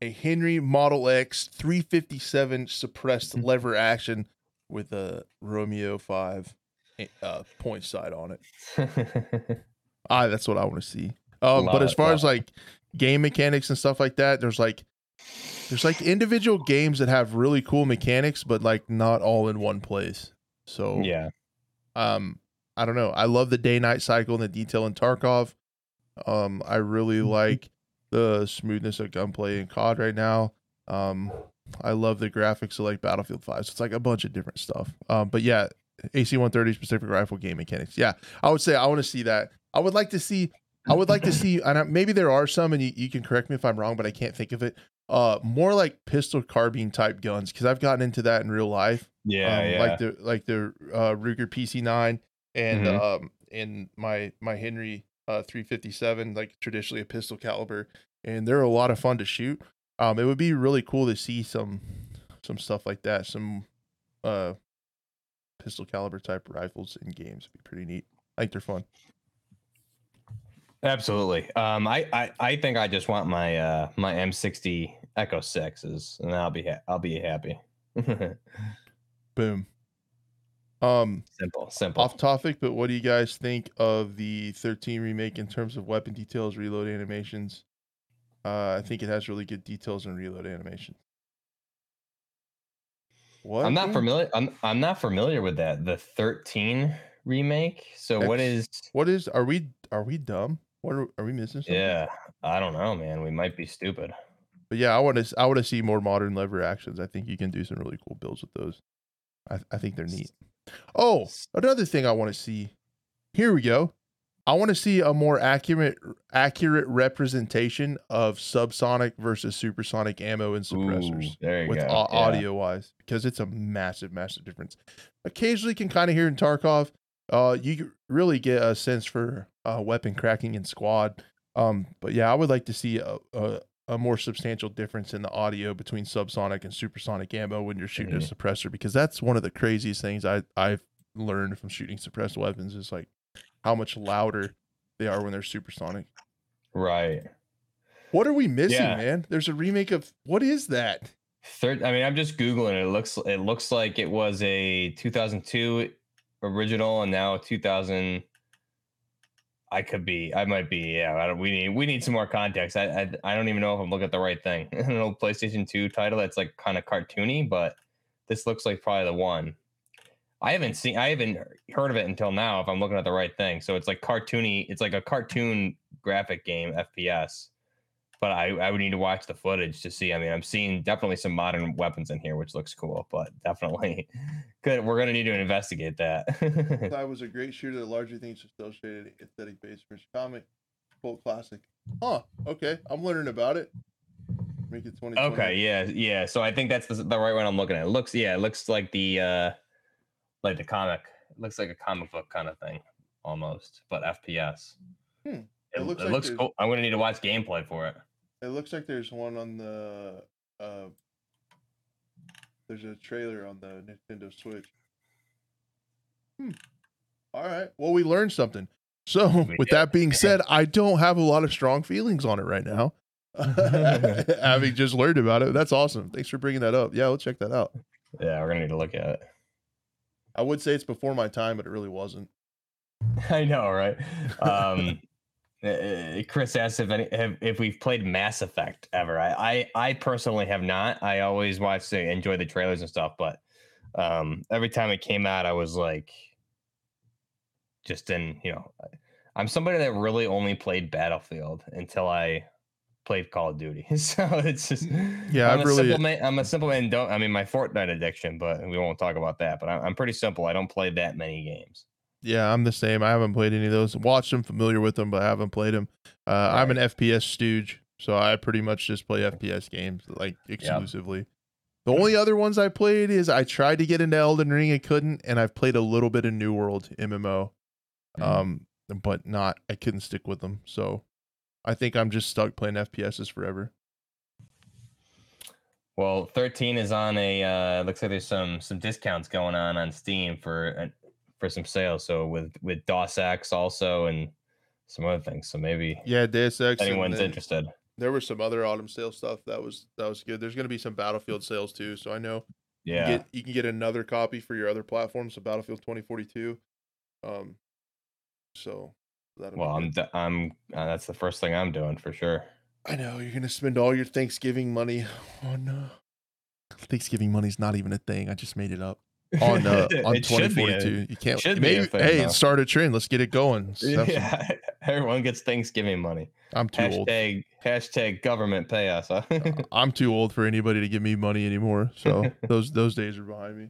[SPEAKER 1] a henry model x 357 suppressed mm-hmm. lever action with a romeo 5 eh, uh, point sight on it. I that's what i want to see. Um but as far as like game mechanics and stuff like that there's like there's like individual games that have really cool mechanics, but like not all in one place. So
[SPEAKER 2] yeah,
[SPEAKER 1] um, I don't know. I love the day night cycle and the detail in Tarkov. Um, I really mm-hmm. like the smoothness of gunplay in COD right now. Um, I love the graphics of like Battlefield 5. So it's like a bunch of different stuff. Um, but yeah, AC 130 specific rifle game mechanics. Yeah, I would say I want to see that. I would like to see. I would like to see, and maybe there are some, and you, you can correct me if I'm wrong, but I can't think of it uh more like pistol carbine type guns because I've gotten into that in real life.
[SPEAKER 2] Yeah,
[SPEAKER 1] um,
[SPEAKER 2] yeah.
[SPEAKER 1] like the like the uh, Ruger PC9 and mm-hmm. um in my my Henry uh 357 like traditionally a pistol caliber and they're a lot of fun to shoot. Um it would be really cool to see some some stuff like that, some uh pistol caliber type rifles in games. It'd be pretty neat. I think they're fun.
[SPEAKER 2] Absolutely. Um, I, I, I think I just want my uh my M60 Echo sixes, and I'll be ha- I'll be happy.
[SPEAKER 1] Boom. Um,
[SPEAKER 2] simple, simple.
[SPEAKER 1] Off topic, but what do you guys think of the 13 remake in terms of weapon details, reload animations? Uh, I think it has really good details and reload animation.
[SPEAKER 2] What? I'm not familiar. I'm I'm not familiar with that. The 13 remake. So X, what is?
[SPEAKER 1] What is? Are we are we dumb? What are, are we missing? Something?
[SPEAKER 2] Yeah, I don't know, man. We might be stupid.
[SPEAKER 1] But yeah, I want to I want to see more modern lever actions. I think you can do some really cool builds with those. I, I think they're neat. Oh, another thing I want to see. Here we go. I want to see a more accurate accurate representation of subsonic versus supersonic ammo and suppressors
[SPEAKER 2] Ooh, with
[SPEAKER 1] yeah. audio wise because it's a massive massive difference. Occasionally can kind of hear in Tarkov uh, you really get a sense for uh, weapon cracking in squad. Um, but yeah, I would like to see a, a, a more substantial difference in the audio between subsonic and supersonic ammo when you're shooting
[SPEAKER 2] Mhm.
[SPEAKER 1] a suppressor because that's one of the craziest things I I've learned from shooting suppressed weapons is like how much louder they are when they're supersonic.
[SPEAKER 2] Right.
[SPEAKER 1] What are we missing,
[SPEAKER 2] Yeah.
[SPEAKER 1] man? There's a remake of what is that?
[SPEAKER 2] Third, I mean, I'm just googling it. It looks it looks like it was a 2002 original, and now 2000. I could be. I might be. Yeah. I don't, we need. We need some more context. I, I. I don't even know if I'm looking at the right thing. An old PlayStation 2 title that's like kind of cartoony, but this looks like probably the one. I haven't seen. I haven't heard of it until now. If I'm looking at the right thing, so it's like cartoony. It's like a cartoon graphic game FPS but I, I would need to watch the footage to see. I mean, I'm seeing definitely some modern weapons in here, which looks cool, but definitely good. We're gonna need to investigate that.
[SPEAKER 1] I was a great shooter that largely thinks associated aesthetic based for comic cult classic. Huh. Okay. I'm learning about it. Make it 20.
[SPEAKER 2] okay, yeah, yeah. So I think that's the, the right one I'm looking at. It looks, yeah, it looks like the uh like the comic. It looks like a comic book kind of thing almost, but FPS.
[SPEAKER 1] Hmm.
[SPEAKER 2] It,
[SPEAKER 1] It
[SPEAKER 2] it
[SPEAKER 1] looks
[SPEAKER 2] looks,
[SPEAKER 1] like there's-
[SPEAKER 2] cool. I'm gonna need to watch gameplay for it.
[SPEAKER 1] It looks like there's one on the uh there's a trailer on the Nintendo Switch. Hmm. All right. Well, we learned something. So, with that being said, I don't have a lot of strong feelings on it right now. Having just learned about it. That's awesome. Thanks for bringing that up. Yeah, we'll check that out.
[SPEAKER 2] Yeah, we're gonna need to look at it.
[SPEAKER 1] I would say it's before my time, but it really wasn't.
[SPEAKER 2] I know, right? Um, uh, Chris asked if any have, if we've played Mass Effect ever. I, I I personally have not. I always watch the enjoy the trailers and stuff, but um, every time it came out, I was like, just in you know, I'm somebody that really only played Battlefield until I played Call of Duty. so it's just
[SPEAKER 1] Yeah,
[SPEAKER 2] I'm a
[SPEAKER 1] really-
[SPEAKER 2] simple man. I'm a simple man. Don't I mean my Fortnite addiction, but we won't talk about that. But I'm, I'm pretty simple. I don't play that many games.
[SPEAKER 1] Yeah, I'm the same. I haven't played any of those. Watched them, familiar with them, but I haven't played them. Uh, I'm an FPS stooge, so I pretty much just play FPS games like exclusively. The only other ones I played is I tried to get into Elden Ring and couldn't, and I've played a little bit of New World MMO,
[SPEAKER 2] Mhm.
[SPEAKER 1] um, but not. I couldn't stick with them, so I think I'm just stuck playing FPSs forever.
[SPEAKER 2] Well, 13 is on a uh looks like there's some some discounts going on on Steam for uh, for some sales. So with with Deus Ex also and some other things. So maybe
[SPEAKER 1] Yeah, Deus Ex.
[SPEAKER 2] anyone's
[SPEAKER 1] then
[SPEAKER 2] interested.
[SPEAKER 1] There was some other autumn sale stuff that was that was good. There's gonna be some Battlefield sales too, so I know
[SPEAKER 2] Yeah.
[SPEAKER 1] can get you can get another copy for your other platforms, so Battlefield 2042. Um, so
[SPEAKER 2] well, I'm d- I'm uh, that's the first thing I'm doing for sure.
[SPEAKER 1] I know you're gonna spend all your Thanksgiving money on. Uh, Thanksgiving money's not even a thing. I just made it up on uh, on
[SPEAKER 2] be a-
[SPEAKER 1] 2042. you can't. maybe hey,
[SPEAKER 2] though.
[SPEAKER 1] start a trend. Let's get it going. Let's have some-
[SPEAKER 2] yeah, everyone gets Thanksgiving money.
[SPEAKER 1] I'm too old.
[SPEAKER 2] Hashtag hashtag government pay us. Huh?
[SPEAKER 1] I'm too old for anybody to give me money anymore. So those those days are behind me.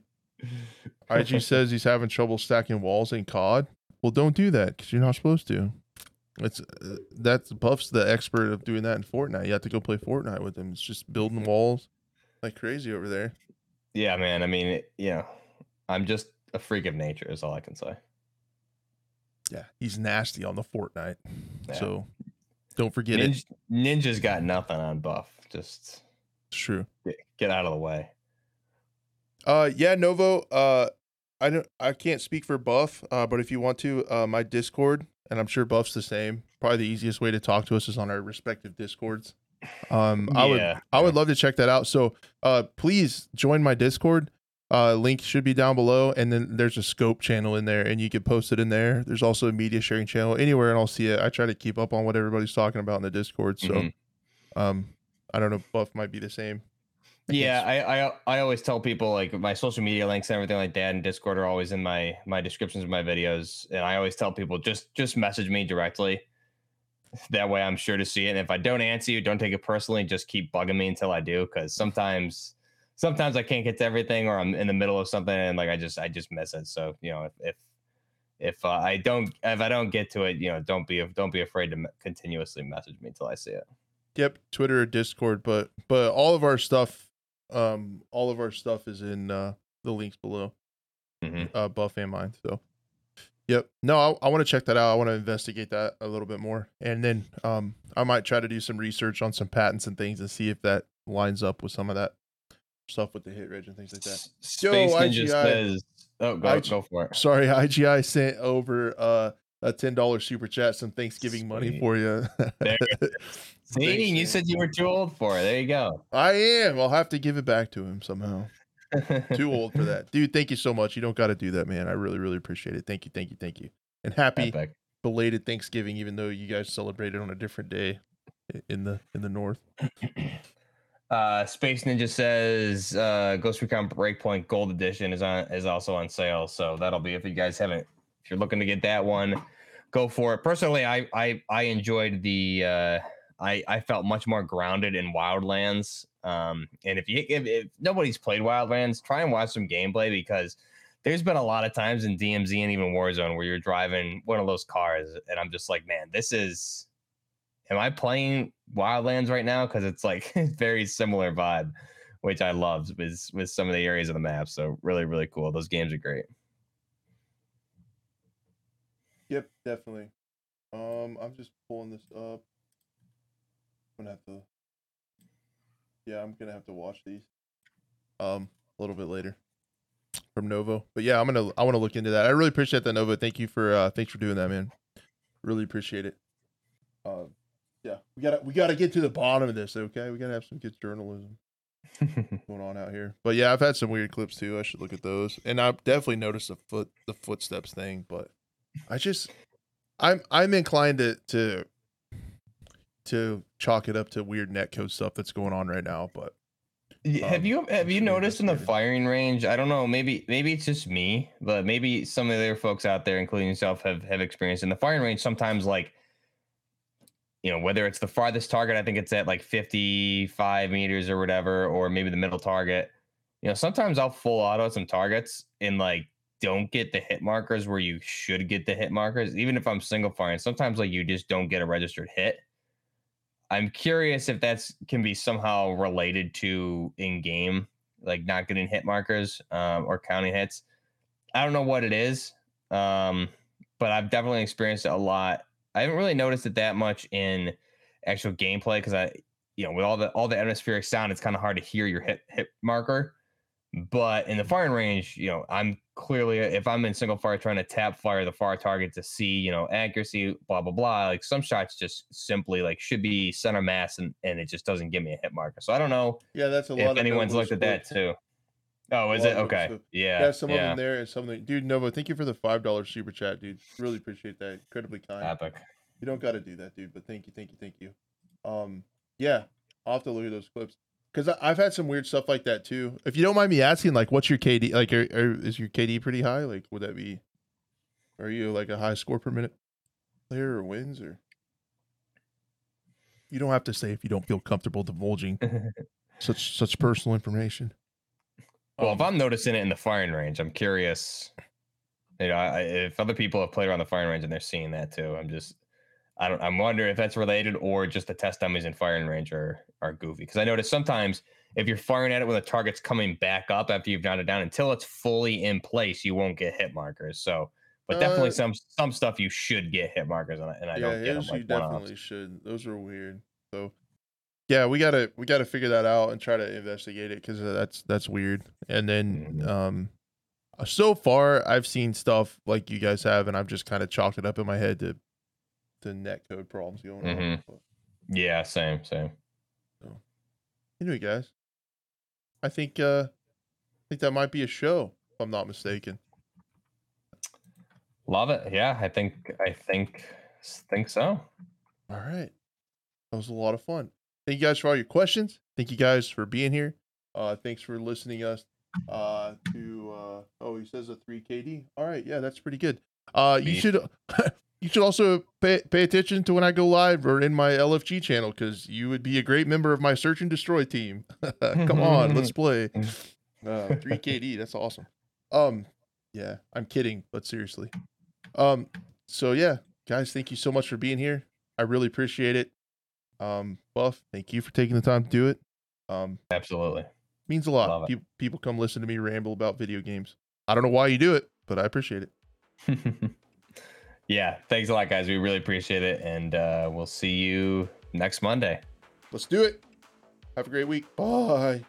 [SPEAKER 1] IG says he's having trouble stacking walls in COD. Well, don't do that because you're not supposed to. It's uh, that's Buff's the expert of doing that in Fortnite. You have to go play Fortnite with him. It's just building walls like crazy over there.
[SPEAKER 2] yeah, man. I mean, it, you know, I'm just a freak of nature. Is all I can say.
[SPEAKER 1] Yeah, he's nasty on the Fortnite.
[SPEAKER 2] Yeah.
[SPEAKER 1] So don't forget it.
[SPEAKER 2] Ninja, Ninja's got nothing on Buff. Just
[SPEAKER 1] It's true.
[SPEAKER 2] get, get out of the way.
[SPEAKER 1] Uh, yeah, Novo. Uh, I don't. I can't speak for Buff. Uh, but if you want to, uh, my Discord, and I'm sure Buff's the same. Probably the easiest way to talk to us is on our respective Discords. Um, I would. I would love to check that out. So, uh, please join my Discord. Uh, link should be down below, and then there's a scope channel in there, and you can post it in there. There's also a media sharing channel anywhere, and I'll see it. I try to keep up on what everybody's talking about in the Discord. So,
[SPEAKER 2] Mhm.
[SPEAKER 1] um, I don't know. Buff might be the same. Yeah, I can't
[SPEAKER 2] Yeah,
[SPEAKER 1] s-
[SPEAKER 2] I, I I always tell people like my social media links and everything like that and Discord are always in my my descriptions of my videos. And I always tell people just just message me directly. That way I'm sure to see it. And if I don't answer you, don't take it personally. Just keep bugging me until I do. Cause sometimes sometimes I can't get to everything or I'm in the middle of something and like I just I just miss it. So, you know, if if if uh, I don't if I don't get to it, you know, don't be don't be afraid to continuously message me until I see it.
[SPEAKER 1] Yep, Twitter or Discord, but but all of our stuff, um, all of our stuff is in uh the links below,
[SPEAKER 2] Mhm.
[SPEAKER 1] uh, Buff and mine. So, Yep. No, I, I want to check that out. I want to investigate that a little bit more, and then um, I might try to do some research on some patents and things and see if that lines up with some of that stuff with the hit reg and things like that.
[SPEAKER 2] Space Ninja
[SPEAKER 1] IGI.
[SPEAKER 2] says, "Oh, go,
[SPEAKER 1] IG
[SPEAKER 2] go for it."
[SPEAKER 1] Sorry, IGI sent over uh, a ten dollar super chat, some Thanksgiving money for you.
[SPEAKER 2] See, you said you were too old for it. There you go.
[SPEAKER 1] I am. I'll have to give it back to him somehow. Too old for that, dude. Thank you so much. You don't got to do that, man. I really, really appreciate it. Thank you, thank you, thank you, and happy
[SPEAKER 2] Epic.
[SPEAKER 1] belated Thanksgiving, even though you guys celebrated on a different day in the in the north.
[SPEAKER 2] Uh, Space Ninja says uh, Ghost Recon Breakpoint Gold Edition is on is also on sale, so that'll be if you guys haven't if you're looking to get that one, go for it. Personally, I I I enjoyed the uh, I I felt much more grounded in Wildlands. Um, and if you if, if nobody's played Wildlands, try and watch some gameplay because there's been a lot of times in DMZ and even Warzone where you're driving one of those cars, and I'm just like, man, this is am I playing Wildlands right now? Because it's like very similar vibe, which I love with with some of the areas of the map. So really, really cool. Those games are great.
[SPEAKER 1] Yep, definitely. Um, I'm just pulling this up. I'm gonna have to. Yeah, I'm gonna have to watch these. Um, a little bit later from Novo, but yeah, I'm gonna I want to look into that. I really appreciate that Novo. Thank you for uh, thanks for doing that, man. Really appreciate it. Um, yeah, we gotta we gotta get to the bottom of this. Okay, we gotta have some good journalism going on out here. But yeah, I've had some weird clips too. I should look at those, and I've definitely noticed the foot the footsteps thing. But I just I'm I'm inclined to to to chalk it up to weird netcode stuff that's going on right now. But
[SPEAKER 2] Y- have
[SPEAKER 1] Um,
[SPEAKER 2] you have you noticed in the firing range? I don't know. Maybe maybe it's just me, but maybe some of the other folks out there, including yourself, have have experienced in the firing range. Sometimes, like you know, whether it's the farthest target, I think it's at like 55 meters or whatever, or maybe the middle target. You know, sometimes I'll full auto some targets and like don't get the hit markers where you should get the hit markers, even if I'm single firing. Sometimes like you just don't get a registered hit. I'm curious if that's can be somehow related to in game, like not getting hit markers um, or counting hits. I don't know what it is, um, but I've definitely experienced it a lot. I haven't really noticed it that much in actual gameplay because I, you know, with all the all the atmospheric sound, it's kind of hard to hear your hit hit marker. But in the mm-hmm. firing range, you know, I'm clearly if I'm in single fire trying to tap fire the far target to see, you know, accuracy, blah blah blah. Like some shots just simply like should be center mass and and it just doesn't give me a hit marker. So I don't know
[SPEAKER 1] yeah, that's a lot.
[SPEAKER 2] if anyone's looked at that too. Oh, is it okay?
[SPEAKER 1] splits.
[SPEAKER 2] Yeah,
[SPEAKER 1] Yeah, some of
[SPEAKER 2] yeah,
[SPEAKER 1] them there and something. Dude, Novo, thank you for the five dollar super chat, dude. Really appreciate that. Incredibly kind.
[SPEAKER 2] epic.
[SPEAKER 1] You don't got to do that, dude. But thank you, thank you, thank you. Um, yeah, I'll have to look at those clips because I've had some weird stuff like that too. If you don't mind me asking, like, what's your KD? Like, are, are, is your KD pretty high? Like, would that be? Are you like a high score per minute player or wins or? You don't have to say if you don't feel comfortable divulging such such personal information.
[SPEAKER 2] Well, if
[SPEAKER 1] Um,
[SPEAKER 2] I'm noticing it in the firing range, I'm curious. You know, I, if other people have played around the firing range and they're seeing that too, I'm just, I don't, I'm wondering if that's related or just the test dummies in firing range are are goofy. Because I notice sometimes if you're firing at it when the target's coming back up after you've knocked it down, until it's fully in place, you won't get hit markers. So, but definitely
[SPEAKER 1] Uh,
[SPEAKER 2] some some stuff you should get hit markers on, and I
[SPEAKER 1] yeah,
[SPEAKER 2] don't get them. Like
[SPEAKER 1] you definitely should. Those are weird. So, yeah, we gotta we gotta figure that out and try to investigate it because that's that's weird. And then,
[SPEAKER 2] Mhm.
[SPEAKER 1] um, so far I've seen stuff like you guys have, and I've just kind of chalked it up in my head to to net code problems going on.
[SPEAKER 2] Mhm.
[SPEAKER 1] But
[SPEAKER 2] Yeah, same, same. So.
[SPEAKER 1] anyway, guys, I think uh, I think that might be a show if I'm not mistaken.
[SPEAKER 2] Love it. Yeah, I think I think think so.
[SPEAKER 1] All right. That was a lot of fun. Thank you guys for all your questions. Thank you guys for being here. Uh thanks for listening us uh to uh oh he says a 3 KD. All right, yeah, that's pretty good. Uh you should you should also pay pay attention to when I go live or in my LFG channel cuz you would be a great member of my search and destroy team. Come on, let's play. Uh 3 KD, that's awesome. Um yeah, I'm kidding, but seriously. Um so yeah, guys, thank you so much for being here. I really appreciate it. Um, Buff, thank you for taking the time to do it. Um,
[SPEAKER 2] Absolutely.
[SPEAKER 1] means a lot. People, people come listen to me ramble about video games. I don't know why you do it, but I appreciate it.
[SPEAKER 2] Yeah, thanks a lot, guys. We really appreciate it, and uh, we'll see you next Monday.
[SPEAKER 1] Let's do it. Have a great week. Bye.